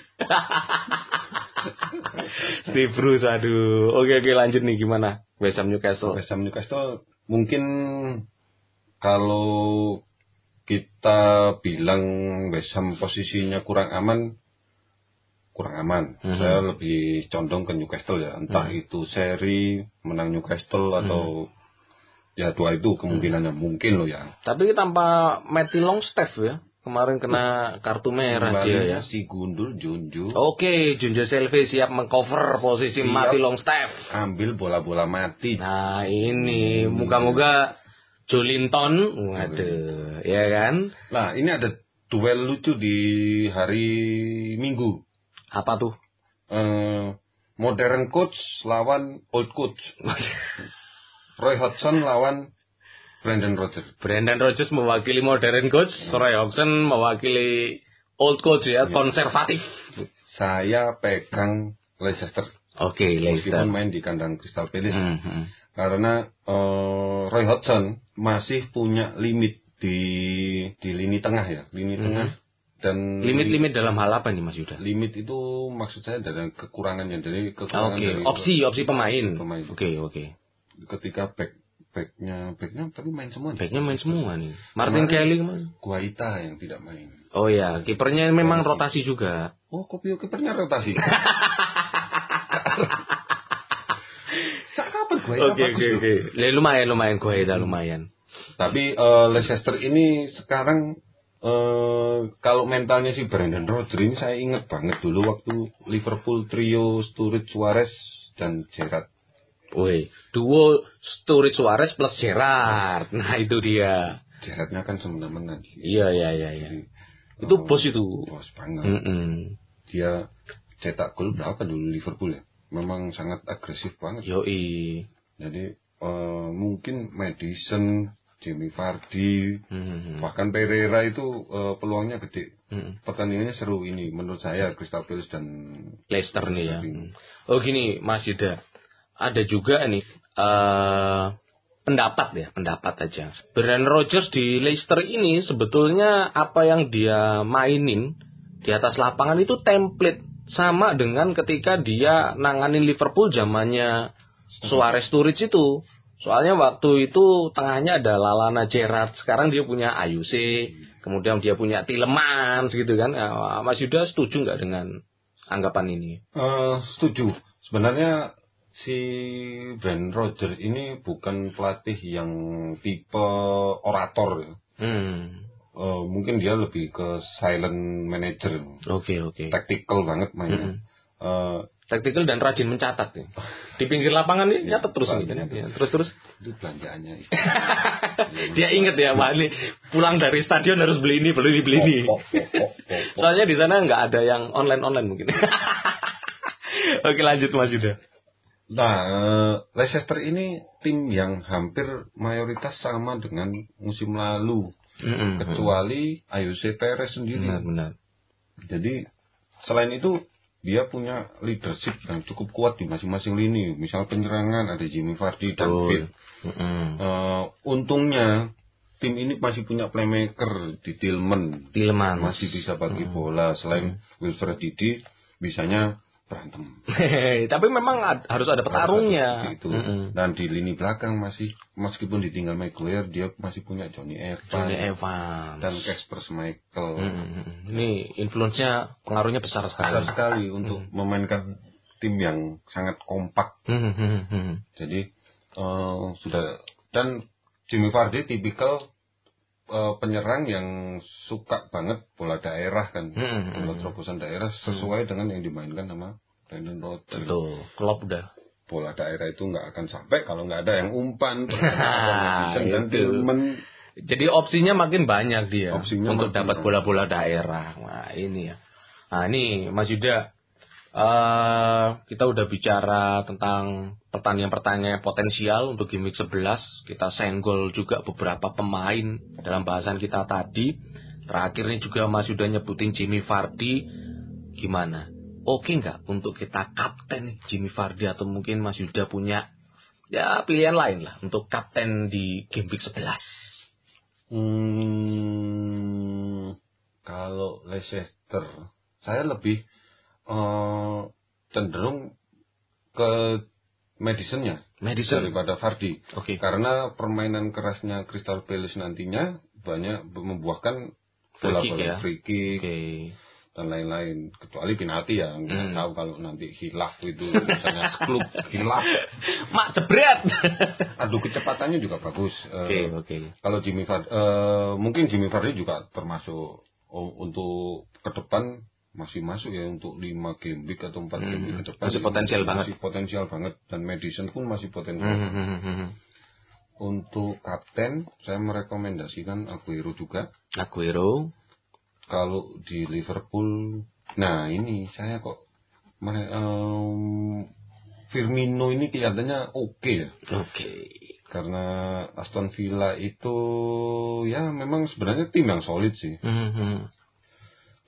Speaker 1: Ribru aduh. Oke oke lanjut nih gimana? West Ham Newcastle.
Speaker 2: West Ham Newcastle mungkin kalau kita bilang West Ham posisinya kurang aman kurang aman.
Speaker 1: Mhm.
Speaker 2: Saya lebih condong ke Newcastle ya. Entah itu seri menang Newcastle atau ya dua itu kemungkinannya mungkin loh ya.
Speaker 1: Tapi tanpa Matty Longstaff ya. Kemarin kena kartu merah dia ya.
Speaker 2: si Gundul Junju
Speaker 1: Oke, Junjo Selve siap mengcover posisi
Speaker 2: Siap.
Speaker 1: Matty Longstaff.
Speaker 2: ambil bola-bola mati.
Speaker 1: Nah ini moga-moga Jolinton, waduh, ya kan?
Speaker 2: Nah, ini ada duel lucu di hari Minggu.
Speaker 1: Apa tuh?
Speaker 2: eh, modern coach lawan old coach. Roy Hodgson lawan Brandon Rodgers.
Speaker 1: Brandon Rodgers mewakili modern coach, Roy Hodgson mewakili old coach ya, konservatif.
Speaker 2: Saya pegang Leicester.
Speaker 1: Oke, Leicester.
Speaker 2: Meskipun main di kandang Crystal Palace.
Speaker 1: Mhm.
Speaker 2: Karena eh, Roy Hodgson masih punya limit di di lini tengah ya, lini tengah dan
Speaker 1: Limit-limit dalam hal apa nih Mas Yuda?
Speaker 2: limit itu maksud saya dari kekurangannya dari kekurangan dari
Speaker 1: opsi opsi pemain.
Speaker 2: Pemain.
Speaker 1: Oke, oke.
Speaker 2: ketika back backnya backnya tapi main semua nih.
Speaker 1: Baiknya main semua nih. Martin
Speaker 2: Kemarin-
Speaker 1: Kelly ke mana?
Speaker 2: Guaita yang tidak main.
Speaker 1: Oh ya, kipernya memang rotasi juga.
Speaker 2: Oh, kopi kipernya rotasi. Kapan Guaita
Speaker 1: Oke oke oke. Lumayan lumayan Guaita lumayan.
Speaker 2: Tapi eh, Leicester ini sekarang eh kalau mentalnya si Brandon Rodgers ini saya ingat banget dulu waktu Liverpool trio Sturridge Suarez dan Gerrard.
Speaker 1: Woi, duo Sturridge Suarez plus Gerrard. Nah, itu dia.
Speaker 2: Gerrardnya kan semena-mena.
Speaker 1: Iya iya iya iya. Itu
Speaker 2: eh,
Speaker 1: bos itu.
Speaker 2: Bos banget.
Speaker 1: Mm-mm.
Speaker 2: Dia cetak gol berapa dulu Liverpool ya? Memang sangat agresif banget.
Speaker 1: Yoi.
Speaker 2: Jadi eh, mungkin Madison Jimmy Vardy,
Speaker 1: Hmm.
Speaker 2: bahkan Pereira itu eh, peluangnya gede.
Speaker 1: Hmm.
Speaker 2: Pertandingannya seru ini menurut saya Crystal Palace dan
Speaker 1: Leicester nih ya. Oh gini Mas Yuda, ada juga nih eh pendapat ya, pendapat aja. Brand Rodgers di Leicester ini sebetulnya apa yang dia mainin di atas lapangan itu template sama dengan ketika dia nanganin Liverpool zamannya Suarez Sturridge itu. Soalnya waktu itu tengahnya ada Lalana Gerrard, sekarang dia punya AUC, kemudian dia punya Tielemans gitu kan. Mas Yuda setuju nggak dengan anggapan ini?
Speaker 2: Eh, setuju. Sebenarnya si Ben Roger ini bukan pelatih yang tipe orator. ya.
Speaker 1: Hmm.
Speaker 2: Eh, mungkin dia lebih ke silent manager,
Speaker 1: Oke oke.
Speaker 2: tactical banget mainnya.
Speaker 1: Mm-mm.
Speaker 2: Eh,
Speaker 1: Taktikal dan rajin mencatat ya. Di pinggir lapangan nih nyatet terus
Speaker 2: Iya,
Speaker 1: gitu. Ya, Terus terus.
Speaker 2: itu belanjaannya.
Speaker 1: Dia inget ya, Pak ini pulang dari stadion harus beli ini, beli ini, beli ini. Soalnya di sana nggak ada yang online online mungkin. Oke lanjut Mas Yuda.
Speaker 2: Nah, eh, Leicester ini tim yang hampir mayoritas sama dengan musim lalu,
Speaker 1: Mm-mm.
Speaker 2: kecuali Ayuse Perez sendiri.
Speaker 1: Benar benar.
Speaker 2: Jadi selain itu dia punya leadership yang cukup kuat di masing-masing lini. Misal penyerangan ada Jimmy Vardy dan
Speaker 1: Betul.
Speaker 2: Phil.
Speaker 1: Mm-mm.
Speaker 2: Eh, untungnya tim ini masih punya playmaker di Tillman.
Speaker 1: Tielemans.
Speaker 2: Masih bisa bagi bola. Selain Wilfred Didi, bisanya berantem.
Speaker 1: Tapi memang ad- harus ada petarungnya.
Speaker 2: Itu.
Speaker 1: Mm-mm.
Speaker 2: Dan di lini belakang masih meskipun ditinggal Maguire, dia masih punya Johnny Evans
Speaker 1: Johnny Evans.
Speaker 2: dan Casper Schmeichel.
Speaker 1: Mm-mm. Ini influence-nya pengaruhnya besar sekali.
Speaker 2: Besar sekali untuk memainkan tim yang sangat kompak.
Speaker 1: Mm-mm.
Speaker 2: Jadi eh, sudah dan Jimmy Vardy tipikal eh, penyerang yang suka banget bola daerah kan,
Speaker 1: Mm-mm.
Speaker 2: bola terobosan daerah sesuai dengan yang dimainkan sama Brandon Rodgers.
Speaker 1: Betul. Klop udah.
Speaker 2: bola daerah itu nggak akan sampai kalau nggak ada yang umpan dan
Speaker 1: Jadi opsinya makin banyak dia
Speaker 2: Opsinya
Speaker 1: untuk dapat bola-bola daerah. Nah ini ya. Nah ini Mas Yuda, eh kita udah bicara tentang pertandingan-pertandingan potensial untuk game week 11. Kita senggol juga beberapa pemain dalam bahasan kita tadi. Terakhir ini juga Mas Yuda nyebutin Jimmy Vardy. Gimana? Oke nggak untuk kita kapten Jimmy Vardy atau mungkin Mas Yuda punya ya pilihan lain lah untuk kapten di game week 11.
Speaker 2: hmm, kalau Leicester saya lebih eh, cenderung ke Madison-nya
Speaker 1: Madison.
Speaker 2: daripada Vardy
Speaker 1: Oke.
Speaker 2: karena permainan kerasnya Crystal Palace nantinya banyak membuahkan
Speaker 1: Free kick
Speaker 2: bola-bola
Speaker 1: ya?
Speaker 2: free kick
Speaker 1: Oke.
Speaker 2: dan lain-lain kecuali penalti ya nggak
Speaker 1: Hmm.
Speaker 2: tahu kalau nanti hilaf itu misalnya klub hilaf
Speaker 1: Mak jebret.
Speaker 2: adu kecepatannya juga bagus Eh,
Speaker 1: Oke, oke.
Speaker 2: kalau Jimmy Vardy eh, mungkin Jimmy Vardy juga termasuk oh, untuk ke depan masih masuk ya untuk 5 game week atau 4 game week
Speaker 1: Hmm,
Speaker 2: ke depan
Speaker 1: masih potensial
Speaker 2: masih
Speaker 1: banget.
Speaker 2: potensial banget dan Madison pun masih potensial
Speaker 1: Hmm, hmm, hmm, hmm.
Speaker 2: untuk kapten saya merekomendasikan Aguero juga
Speaker 1: Aguero.
Speaker 2: kalau di Liverpool nah ini saya kok em, Firmino ini kelihatannya oke ya
Speaker 1: Oke.
Speaker 2: karena Aston Villa itu ya memang sebenarnya tim yang solid sih
Speaker 1: Hmm, hmm.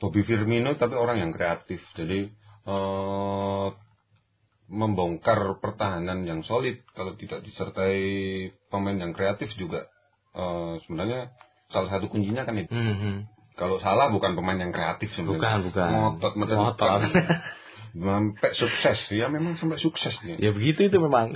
Speaker 2: Bobby Firmino tapi orang yang kreatif jadi eh, membongkar pertahanan yang solid kalau tidak disertai pemain yang kreatif juga eh, sebenarnya salah satu kuncinya kan itu
Speaker 1: Hmm, hmm.
Speaker 2: kalau salah bukan pemain yang kreatif sebenarnya
Speaker 1: Bukan, bukan.
Speaker 2: ngotot mereka
Speaker 1: Ngotot.
Speaker 2: sampai sukses ya memang sampai sukses dia
Speaker 1: ya begitu itu memang.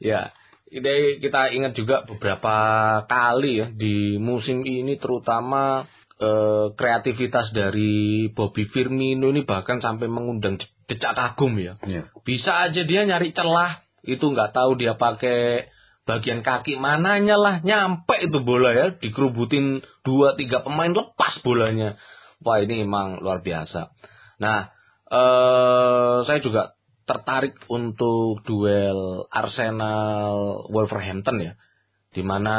Speaker 1: Ya. Ini kita ingat juga beberapa kali ya di musim ini terutama eh, kreativitas dari Bobby Firmino ini bahkan sampai mengundang de- decak kagum ya.
Speaker 2: Iya.
Speaker 1: Bisa aja dia nyari celah, itu nggak tahu dia pakai bagian kaki mananya lah, nyampe itu bola ya, dikerubutin dua tiga pemain lepas bolanya. Wah ini emang luar biasa. Nah, eh saya juga tertarik untuk duel Arsenal Wolverhampton ya, di mana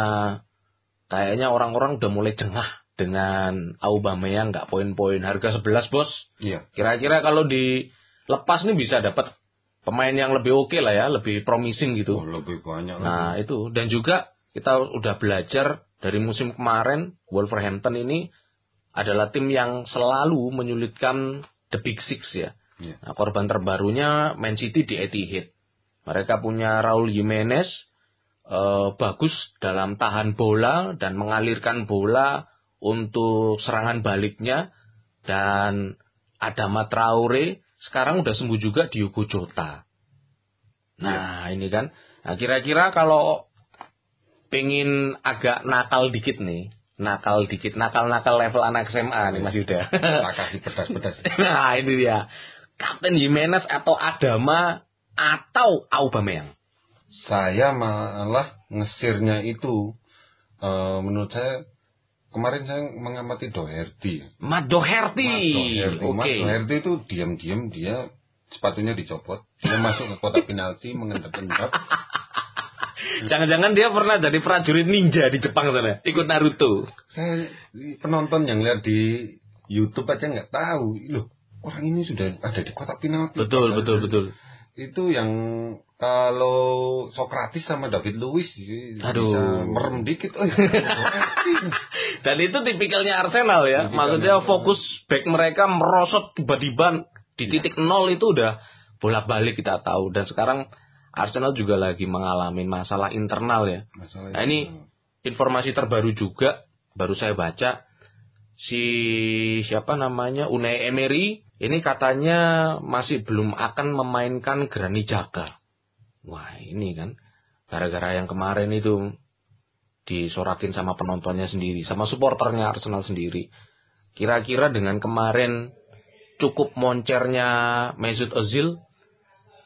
Speaker 1: kayaknya orang-orang udah mulai jengah dengan Aubameyang nggak poin-poin harga 11 bos.
Speaker 2: iya
Speaker 1: Kira-kira kalau dilepas nih bisa dapat pemain yang lebih oke lah ya, lebih promising
Speaker 2: oh,
Speaker 1: gitu.
Speaker 2: lebih banyak.
Speaker 1: Nah itu dan juga kita udah belajar dari musim kemarin Wolverhampton ini adalah tim yang selalu menyulitkan the big six ya.
Speaker 2: Iya.
Speaker 1: Nah, korban terbarunya Man City di Etihad. Mereka punya Raul Jimenez eh, bagus dalam tahan bola dan mengalirkan bola untuk serangan baliknya dan Adama Traore sekarang udah sembuh juga di Jota. Nah, ini kan. Nah, kira-kira kalau pengen agak nakal dikit nih, nakal dikit, nakal-nakal level anak SMA nih Mas Yuda.
Speaker 2: Tak kasih pedas-pedas.
Speaker 1: nah, ini dia. Kapten Jimenez atau Adama atau Aubameyang.
Speaker 2: Saya malah ngesirnya itu eh, menurut saya kemarin saya mengamati Doherty.
Speaker 1: Matt Doherty.
Speaker 2: Mas Doherty, Doherty itu diam-diam dia sepatunya dicopot, dia masuk ke kotak penalti mengendap-endap.
Speaker 1: Jangan-jangan dia pernah jadi prajurit ninja di Jepang sana, ikut Naruto.
Speaker 2: Saya penonton yang lihat di YouTube aja nggak tahu, loh orang ini sudah ada di kotak penalti.
Speaker 1: Betul, betul, betul.
Speaker 2: Itu yang kalau Socrates sama David Luiz
Speaker 1: Aduh.
Speaker 2: bisa merem dikit.
Speaker 1: Dan itu tipikalnya Arsenal ya.
Speaker 2: Tipikalnya
Speaker 1: Maksudnya fokus back mereka merosot tiba-tiba di titik nol itu udah bolak-balik kita tahu. Dan sekarang Arsenal juga lagi mengalami masalah internal ya.
Speaker 2: Masalah
Speaker 1: Nah, ini informasi terbaru juga baru saya baca si siapa namanya Unai Emery ini katanya masih belum akan memainkan Granit Xhaka. Wah, ini kan gara-gara yang kemarin itu disorakin sama penontonnya sendiri, sama supporternya Arsenal sendiri. Kira-kira dengan kemarin cukup moncernya Mesut Ozil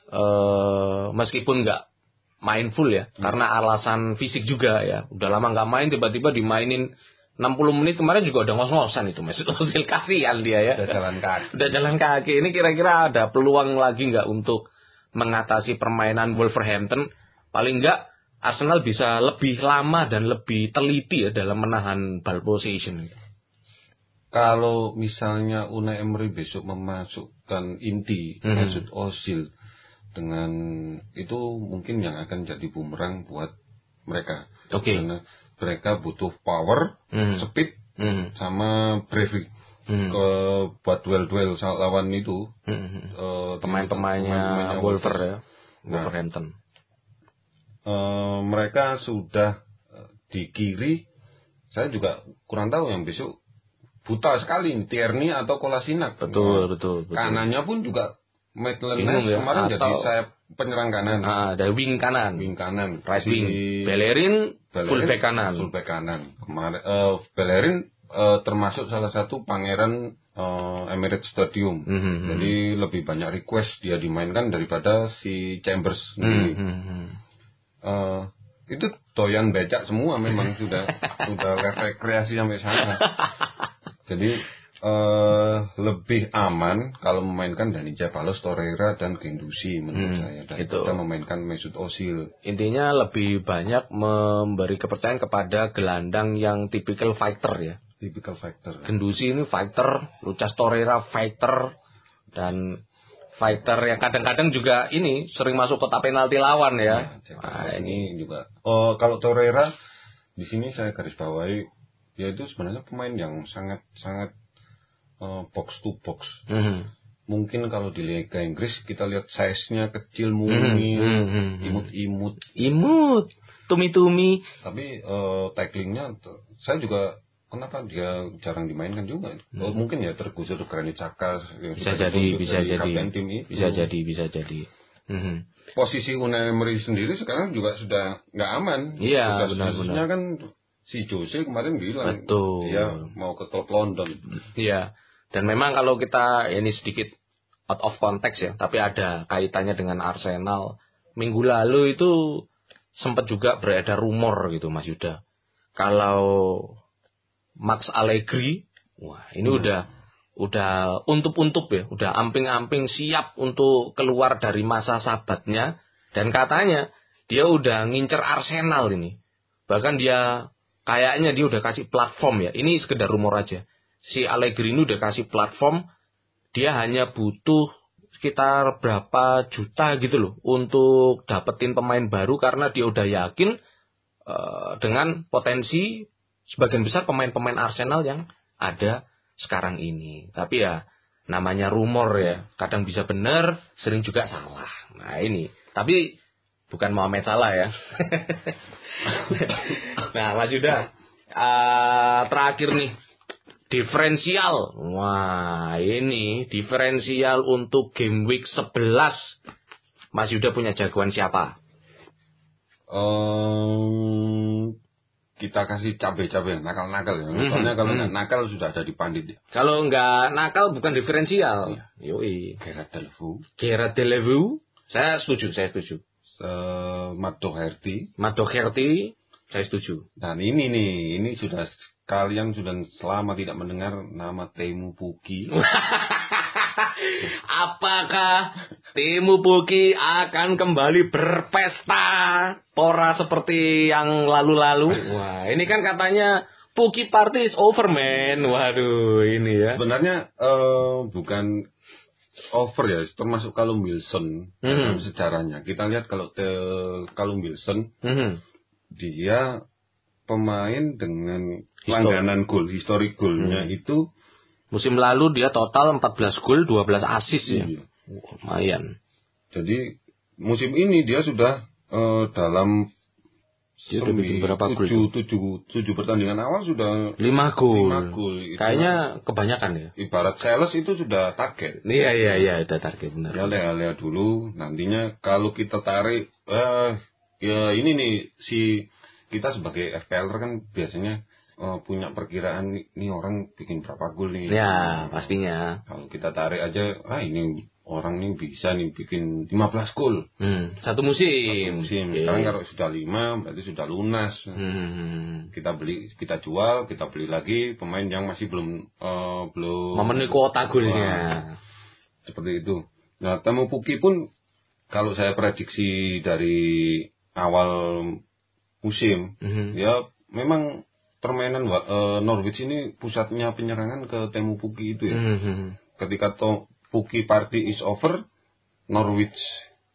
Speaker 1: eh meskipun nggak main full ya karena alasan fisik juga ya. Udah lama nggak main tiba-tiba dimainin 60 menit kemarin juga udah ngos-ngosan itu Mesut Ozil. Kasihan dia ya.
Speaker 2: Udah jalan kaki.
Speaker 1: udah jalan kaki. Ini kira-kira ada peluang lagi nggak untuk mengatasi permainan Wolverhampton paling nggak Arsenal bisa lebih lama dan lebih teliti ya dalam menahan ball possession
Speaker 2: Kalau misalnya Unai Emery besok memasukkan inti
Speaker 1: Mhm.
Speaker 2: Mesut Ozil dengan itu mungkin yang akan jadi bumerang buat mereka.
Speaker 1: Oke.
Speaker 2: Karena mereka butuh power,
Speaker 1: Hmm.
Speaker 2: speed,
Speaker 1: Hmm.
Speaker 2: sama bravery
Speaker 1: Hmm.
Speaker 2: ke buat duel-duel lawan itu.
Speaker 1: Hmm. Hmm.
Speaker 2: eh,
Speaker 1: pemain-pemainnya Wolver ya
Speaker 2: Nah.
Speaker 1: Wolverhampton
Speaker 2: Eh, mereka sudah eh, di kiri. Saya juga kurang tahu yang besok buta sekali Tierney atau Kolasinac.
Speaker 1: betul betul betul
Speaker 2: Kanannya pun juga Maitland
Speaker 1: ya,
Speaker 2: kemarin jadi
Speaker 1: atau-
Speaker 2: sayap penyerang kanan.
Speaker 1: ah dari wing kanan
Speaker 2: Wing kanan.
Speaker 1: right
Speaker 2: Si
Speaker 1: wing Bellerin
Speaker 2: Bellerin,
Speaker 1: full back kanan
Speaker 2: Fullback kanan. Kemarin eh, Bellerin eh, termasuk salah satu pangeran eh, Emirates Stadium.
Speaker 1: Hmm, hmm.
Speaker 2: Jadi lebih banyak request dia dimainkan daripada si Chambers sendiri.
Speaker 1: hmm, hmm.
Speaker 2: Eh, itu doyan becak semua memang sudah sudah rekreasi sampai sana. Jadi eh lebih aman kalau memainkan Dani Ceballos, Torreira dan Gendusi menurut
Speaker 1: Hmm,
Speaker 2: saya
Speaker 1: itu.
Speaker 2: daripada memainkan Mesut Ozil.
Speaker 1: intinya lebih banyak memberi kepercayaan kepada gelandang yang tipikal fighter ya
Speaker 2: Typical factor.
Speaker 1: Gendusi ini fighter, Lucas Torreira fighter, dan fighter yang kadang-kadang juga ini sering masuk kotak penalti lawan ya.
Speaker 2: Ceballos
Speaker 1: Nah,
Speaker 2: ini
Speaker 1: ini
Speaker 2: juga. Oh kalau Torreira di sini saya garis bawahi dia itu sebenarnya pemain yang sangat sangat eh, box to box.
Speaker 1: Mhm.
Speaker 2: Mungkin kalau di Liga Inggris kita lihat size-nya kecil
Speaker 1: Mhm,
Speaker 2: mungil,
Speaker 1: mhm, mhm.
Speaker 2: imut-imut
Speaker 1: imut, tumi-tumi.
Speaker 2: tapi eh, tacklingnya saya juga kenapa dia jarang dimainkan juga Oh, mungkin ya tergusur Granit yang
Speaker 1: Hmm. Bisa
Speaker 2: sudah
Speaker 1: jadi, bisa jadi,
Speaker 2: tim itu.
Speaker 1: bisa jadi, bisa jadi.
Speaker 2: Posisi Unai Emery sendiri sekarang juga sudah nggak aman
Speaker 1: Iya, benar-benar.
Speaker 2: kan si Jose kemarin bilang
Speaker 1: Betul.
Speaker 2: dia mau ke klub London
Speaker 1: Iya. Dan memang kalau kita ini sedikit out of context ya, tapi ada kaitannya dengan Arsenal. Minggu lalu itu sempat juga beredar rumor gitu Mas Yuda. Kalau Max Allegri, wah ini udah udah untup-untup ya, udah amping-amping siap untuk keluar dari masa sabatnya dan katanya dia udah ngincer Arsenal ini. Bahkan dia kayaknya dia udah kasih platform ya. Ini sekedar rumor aja. Si Allegri ini udah kasih platform, dia hanya butuh sekitar berapa juta gitu loh untuk dapetin pemain baru karena dia udah yakin eh, dengan potensi sebagian besar pemain-pemain Arsenal yang ada sekarang ini. Tapi ya namanya rumor ya, kadang bisa benar, sering juga salah. Nah ini, tapi bukan Mohamed Salah ya. nah Mas Yuda, eh, terakhir nih diferensial. Wah, ini diferensial untuk game week 11. Mas Yuda punya jagoan siapa?
Speaker 2: Ehm, kita kasih cabai-cabai nakal-nakal ya.
Speaker 1: Mhm,
Speaker 2: Soalnya kalau nggak nakal sudah ada di pandit ya.
Speaker 1: Kalau nggak nakal bukan diferensial. Yoi.
Speaker 2: Gerard Delvaux,
Speaker 1: Gerard Delevaux, saya setuju, saya setuju.
Speaker 2: eh, Matt Doherty,
Speaker 1: Matt Doherty, saya setuju.
Speaker 2: dan ini nih, ini sudah kalian sudah selama tidak mendengar nama Temu Puki.
Speaker 1: Apakah Timu Puki akan kembali berpesta pora seperti yang lalu-lalu? Wah, ini kan katanya Puki party is over, man. Waduh, ini ya.
Speaker 2: Sebenarnya eh, bukan over ya, termasuk Callum Wilson
Speaker 1: Mhm.
Speaker 2: dalam sejarahnya. Kita lihat kalau te- Callum Wilson
Speaker 1: Mhm.
Speaker 2: dia pemain dengan
Speaker 1: Histori-
Speaker 2: langganan gol, historik golnya
Speaker 1: Hmm.
Speaker 2: itu
Speaker 1: Musim lalu dia total 14 gol, 12 assist ya.
Speaker 2: iya.
Speaker 1: Lumayan.
Speaker 2: Jadi musim ini dia sudah eh, dalam
Speaker 1: Dia udah bikin berapa gol
Speaker 2: tujuh, tujuh, tujuh pertandingan awal sudah
Speaker 1: 5 gol.
Speaker 2: lima gol.
Speaker 1: Kayaknya kebanyakan ya.
Speaker 2: ibarat sales itu sudah target.
Speaker 1: Iya, iya, iya, udah target benar.
Speaker 2: Ya lihat dulu nantinya kalau kita tarik eh ya ini nih si kita sebagai FPL kan biasanya eh, punya perkiraan nih, orang bikin berapa gol nih.
Speaker 1: Ya, pastinya.
Speaker 2: Kalau kita tarik aja ah ini orang nih bisa nih bikin 15 gol
Speaker 1: Hmm, satu musim.
Speaker 2: musim.
Speaker 1: Oke.
Speaker 2: Sekarang kalau sudah 5 berarti sudah lunas.
Speaker 1: Hmm.
Speaker 2: Kita beli kita jual, kita beli lagi pemain yang masih belum eh, belum
Speaker 1: Memenuhi kuota golnya.
Speaker 2: seperti itu. Nah, Temu Puki pun kalau saya prediksi dari awal musim,
Speaker 1: Mhm.
Speaker 2: ya memang permainan eh, Norwich ini pusatnya penyerangan ke Temu Puki itu ya.
Speaker 1: Mhm.
Speaker 2: Ketika to, Puki party is over, Norwich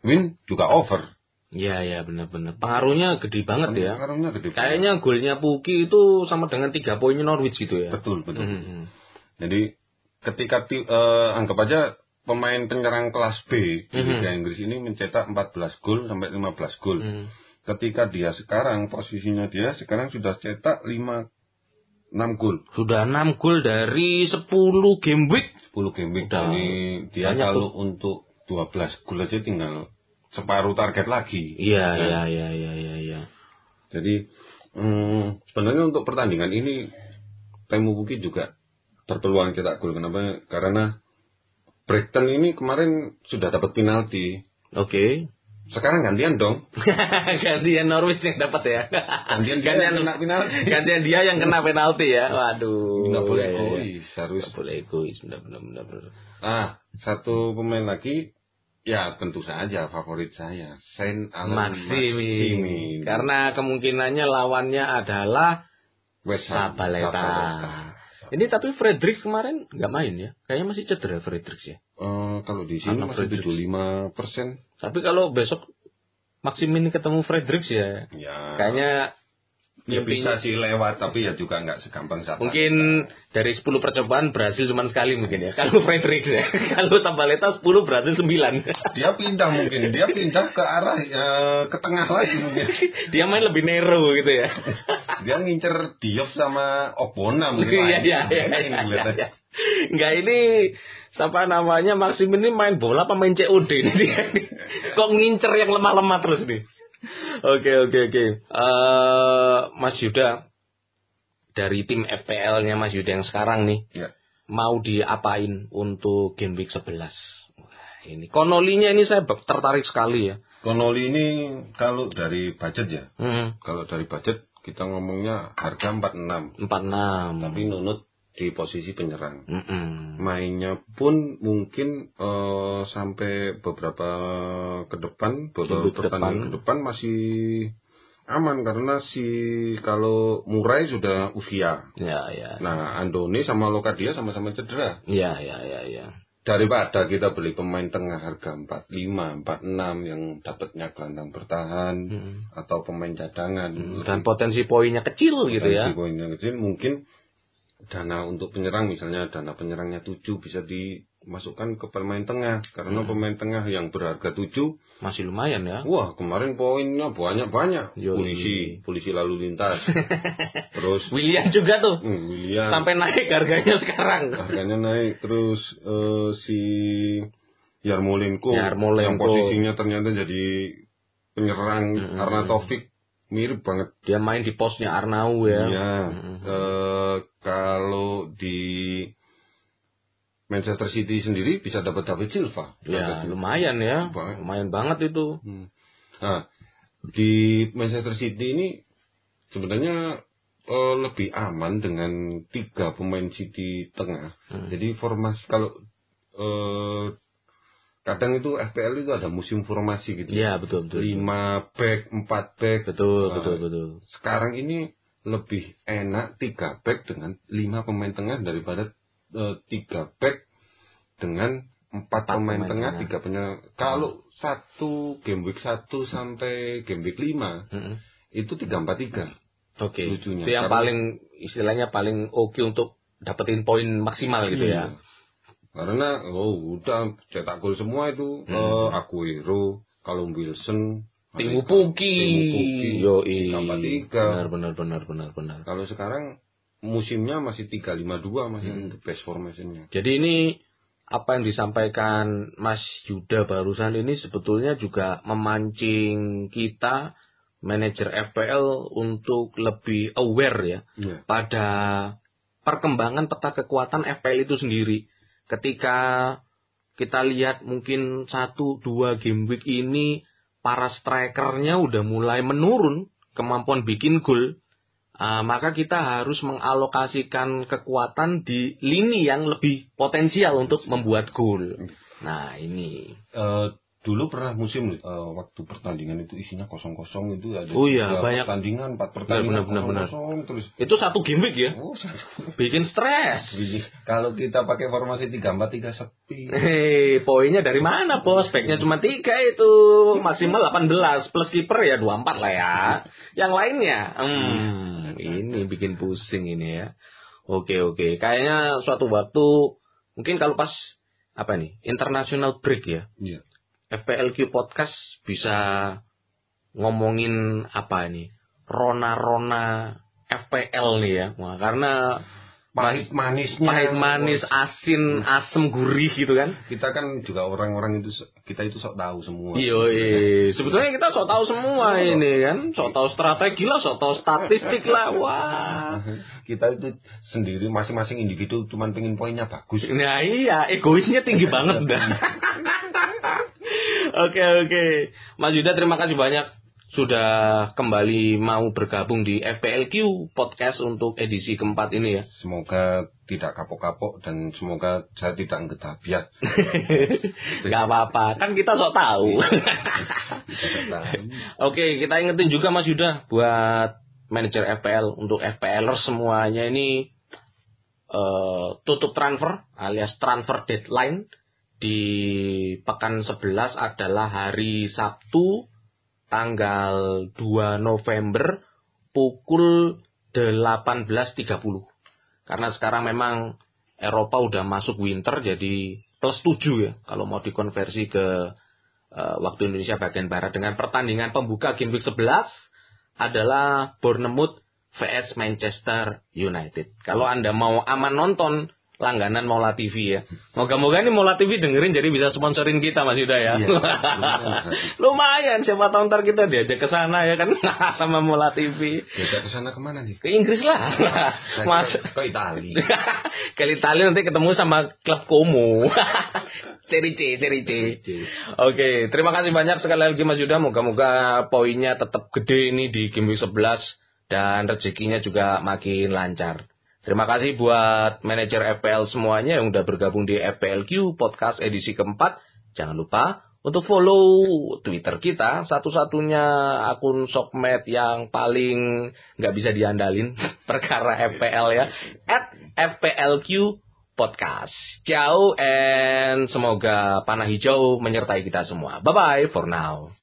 Speaker 2: win juga over.
Speaker 1: Iya, iya, benar-benar. Pengaruhnya gede banget ya.
Speaker 2: Pengaruhnya gede banget.
Speaker 1: Kayaknya golnya Puki itu sama dengan tiga poinnya Norwich gitu ya.
Speaker 2: betul betul.
Speaker 1: Mhm.
Speaker 2: Jadi ketika ti- eh, anggap aja pemain penyerang kelas B di. Liga Inggris ini mencetak 14 gol sampai 15 gol.
Speaker 1: Mhm.
Speaker 2: Ketika dia sekarang posisinya dia sekarang sudah cetak 5 6 gol
Speaker 1: Sudah 6 gol dari 10 game week.
Speaker 2: 10 game week
Speaker 1: Udah
Speaker 2: Jadi dia
Speaker 1: banyak
Speaker 2: kalau untuk 12 gol aja tinggal separuh target lagi
Speaker 1: Iya,
Speaker 2: Ya.
Speaker 1: iya, iya, iya, iya, iya.
Speaker 2: jadi hmm, sebenarnya untuk pertandingan ini Temu Puki juga berpeluang cetak gol kenapa karena Brighton ini kemarin sudah dapat penalti
Speaker 1: Oke.
Speaker 2: Sekarang gantian dong
Speaker 1: Gantian Norwich yang dapat ya.
Speaker 2: gantian dia
Speaker 1: Gantian
Speaker 2: yang kena penalti
Speaker 1: Gantian dia yang kena penalti ya. Waduh.
Speaker 2: nggak boleh
Speaker 1: Iya, iya, iya.
Speaker 2: egois harus
Speaker 1: Nggak boleh egois, benar-benar. benar-benar.
Speaker 2: Ah, satu pemain lagi, ya tentu saja favorit saya, Saint Alan
Speaker 1: Maksimi. Karena kemungkinannya lawannya adalah
Speaker 2: West Ham.
Speaker 1: Sabaleta.
Speaker 2: Sabaleta.
Speaker 1: Ini tapi Fredericks kemarin nggak main ya. Kayaknya masih cedera Fredericks ya.
Speaker 2: Kalau di sini
Speaker 1: Anak
Speaker 2: masih
Speaker 1: Fredericks.
Speaker 2: 75 persen.
Speaker 1: Tapi kalau besok Maximin ketemu Fredericks ya.
Speaker 2: Ya,
Speaker 1: Kayaknya
Speaker 2: ya bisa sih lewat, tapi ya juga nggak segampang Sabaleta.
Speaker 1: Mungkin dari 10 percobaan berhasil cuma sekali mungkin ya. Kalau Fredericks ya. Kalau Sabaleta 10 berhasil 9.
Speaker 2: dia pindah mungkin, dia pindah ke arah eh, ke tengah lagi mungkin.
Speaker 1: Dia main lebih nero gitu ya.
Speaker 2: Dia ngincer Diop sama Opona mungkin.
Speaker 1: Iya iya iya.
Speaker 2: Lain
Speaker 1: iya, iya. Enggak ini siapa namanya Maxim ini main bola apa main COD ini dia. Kok ngincer yang lemah-lemah terus nih. Oke oke oke. Eh Mas Yuda dari tim FPL-nya Mas Yuda yang sekarang nih
Speaker 2: Ya.
Speaker 1: mau diapain untuk game week 11? Wah, ini konolinya ini saya tertarik sekali ya.
Speaker 2: Connolly ini kalau dari budget ya,
Speaker 1: Hmm,
Speaker 2: kalau dari budget kita ngomongnya harga 46.
Speaker 1: 46.
Speaker 2: tapi nunut di posisi penyerang.
Speaker 1: Mm-mm.
Speaker 2: Mainnya pun mungkin eh, sampai beberapa ke depan, beberapa pertandingan
Speaker 1: depan.
Speaker 2: ke depan masih aman karena si kalau Murai sudah usia.
Speaker 1: Ya ya.
Speaker 2: Nah, Andoni sama Lokadia sama-sama cedera.
Speaker 1: Ya ya ya ya.
Speaker 2: daripada kita beli pemain tengah harga 45, 46 yang dapatnya gelandang bertahan
Speaker 1: Hmm.
Speaker 2: atau pemain cadangan
Speaker 1: Dan potensi poinnya kecil gitu ya.
Speaker 2: Potensi poin yang kecil mungkin dana untuk penyerang misalnya dana penyerangnya 7 bisa dimasukkan ke pemain tengah karena
Speaker 1: Hmm.
Speaker 2: pemain tengah yang berharga 7
Speaker 1: Masih lumayan ya.
Speaker 2: wah kemarin poinnya banyak-banyak polisi polisi lalu lintas terus
Speaker 1: William juga tuh.
Speaker 2: hmm, William
Speaker 1: Sampai naik harganya sekarang.
Speaker 2: harganya naik terus eh, si Yarmolenko,
Speaker 1: Yarmolenko.
Speaker 2: yang posisinya ternyata jadi penyerang
Speaker 1: Mm-mm.
Speaker 2: karena Taufik mirip banget
Speaker 1: Dia main di posnya Arnau ya.
Speaker 2: Iya. Eh, kalau di Manchester City sendiri bisa dapat David Silva.
Speaker 1: Ya,
Speaker 2: David-
Speaker 1: lumayan ya.
Speaker 2: Lumayan.
Speaker 1: Lumayan banget itu.
Speaker 2: Hmm. Nah, di Manchester City ini sebenarnya eh, lebih aman dengan tiga pemain City tengah.
Speaker 1: Hmm.
Speaker 2: Jadi formasi kalau eh, kadang itu FPL itu ada musim formasi gitu.
Speaker 1: Iya, betul betul.
Speaker 2: Lima back, empat back.
Speaker 1: Betul,
Speaker 2: Nah,
Speaker 1: betul, betul.
Speaker 2: Sekarang ini lebih enak tiga back dengan lima pemain tengah daripada tiga back dengan empat
Speaker 1: Empat
Speaker 2: pemain
Speaker 1: pemain
Speaker 2: tengah,
Speaker 1: tengah.
Speaker 2: tiga punya. Kalau satu game week satu sampai game week lima
Speaker 1: Mm-mm.
Speaker 2: itu tiga empat tiga.
Speaker 1: Oke.
Speaker 2: Lucunya,
Speaker 1: Itu yang
Speaker 2: karena-
Speaker 1: paling istilahnya paling oke untuk dapetin poin maksimal gitu ya.
Speaker 2: Karena oh udah cetak gol semua itu
Speaker 1: Hmm.
Speaker 2: eh, Aguero, kalau Wilson,
Speaker 1: Timu Puki. Yo,
Speaker 2: Tiga.
Speaker 1: Benar, benar, benar, benar, benar.
Speaker 2: Kalau sekarang musimnya masih 352 masih
Speaker 1: Hmm.
Speaker 2: the best formationnya.
Speaker 1: Jadi ini apa yang disampaikan Mas Yuda barusan ini sebetulnya juga memancing kita manajer FPL untuk lebih aware ya
Speaker 2: Iya.
Speaker 1: pada perkembangan peta kekuatan FPL itu sendiri. Ketika kita lihat mungkin satu dua game week ini para strikernya udah mulai menurun kemampuan bikin gol, ah, maka kita harus mengalokasikan kekuatan di lini yang lebih potensial untuk membuat gol. Nah ini,
Speaker 2: Eh, dulu pernah musim eh, waktu pertandingan itu isinya kosong-kosong itu ada
Speaker 1: Oh iya,
Speaker 2: tiga
Speaker 1: banyak.
Speaker 2: pertandingan, empat pertandingan
Speaker 1: benar, benar,
Speaker 2: kosong terus.
Speaker 1: itu satu week ya,
Speaker 2: Oh, satu.
Speaker 1: bikin stres.
Speaker 2: Kalau kita pakai formasi 3-4-3 sepi.
Speaker 1: Hei, poinnya dari mana bos? Backnya cuma tiga itu, maksimal 18 plus kiper ya 24 lah ya. Yang lainnya, hmm, ini bikin pusing ini ya. Oke oke, kayaknya suatu waktu mungkin kalau pas apa nih international break ya,
Speaker 2: Iya.
Speaker 1: FPLQ podcast bisa ngomongin apa ini, rona-rona FPL nih ya, Wah, karena
Speaker 2: Pahit manisnya.
Speaker 1: pahit manis, asin, asem, gurih gitu kan.
Speaker 2: Kita kan juga orang-orang itu kita itu sok tahu semua.
Speaker 1: Iya, sebetulnya kita sok tahu semua ini kan, sok tahu strategi lah, sok tahu statistik lah, wah.
Speaker 2: Kita itu sendiri masing-masing individu cuman pengen poinnya bagus.
Speaker 1: Nah iya, egoisnya tinggi banget dah. Oke oke, Mas Yuda terima kasih banyak sudah kembali mau bergabung di FPLQ podcast untuk edisi keempat ini ya.
Speaker 2: Semoga tidak kapok-kapok dan semoga saya tidak ngetabiat.
Speaker 1: Gak apa-apa, kan kita sok tahu.
Speaker 2: Tahu.
Speaker 1: Oke, kita ingetin juga Mas Yuda buat manajer FPL untuk FPLer semuanya ini eh, tutup transfer alias transfer deadline di pekan 11 adalah hari Sabtu tanggal 2 November pukul 18.30. Karena sekarang memang Eropa udah masuk winter jadi plus 7 ya kalau mau dikonversi ke eh, waktu Indonesia bagian barat dengan pertandingan pembuka game week 11 adalah Bournemouth vs Manchester United. Kalau Anda mau aman nonton langganan Mola TV ya. Moga-moga ini Mola TV dengerin jadi bisa sponsorin kita Mas Yuda ya.
Speaker 2: Iya.
Speaker 1: Lumayan siapa tahu ntar kita diajak ke sana ya kan sama Mola TV.
Speaker 2: Kita ke sana ke mana nih?
Speaker 1: Ke Inggris lah. Mas
Speaker 2: ke, Itali.
Speaker 1: ke Italia nanti ketemu sama klub Como. Ceri C, ceri C. Oke, terima kasih banyak sekali lagi Mas Yuda. Moga-moga poinnya tetap gede ini di game week 11 dan rezekinya juga makin lancar. Terima kasih buat manajer FPL semuanya yang udah bergabung di FPLQ podcast edisi keempat. Jangan lupa untuk follow Twitter kita, satu-satunya akun sokmed yang paling nggak bisa diandalin perkara FPL ya, at FPLQ Podcast. Ciao and semoga panah hijau menyertai kita semua. Bye bye for now.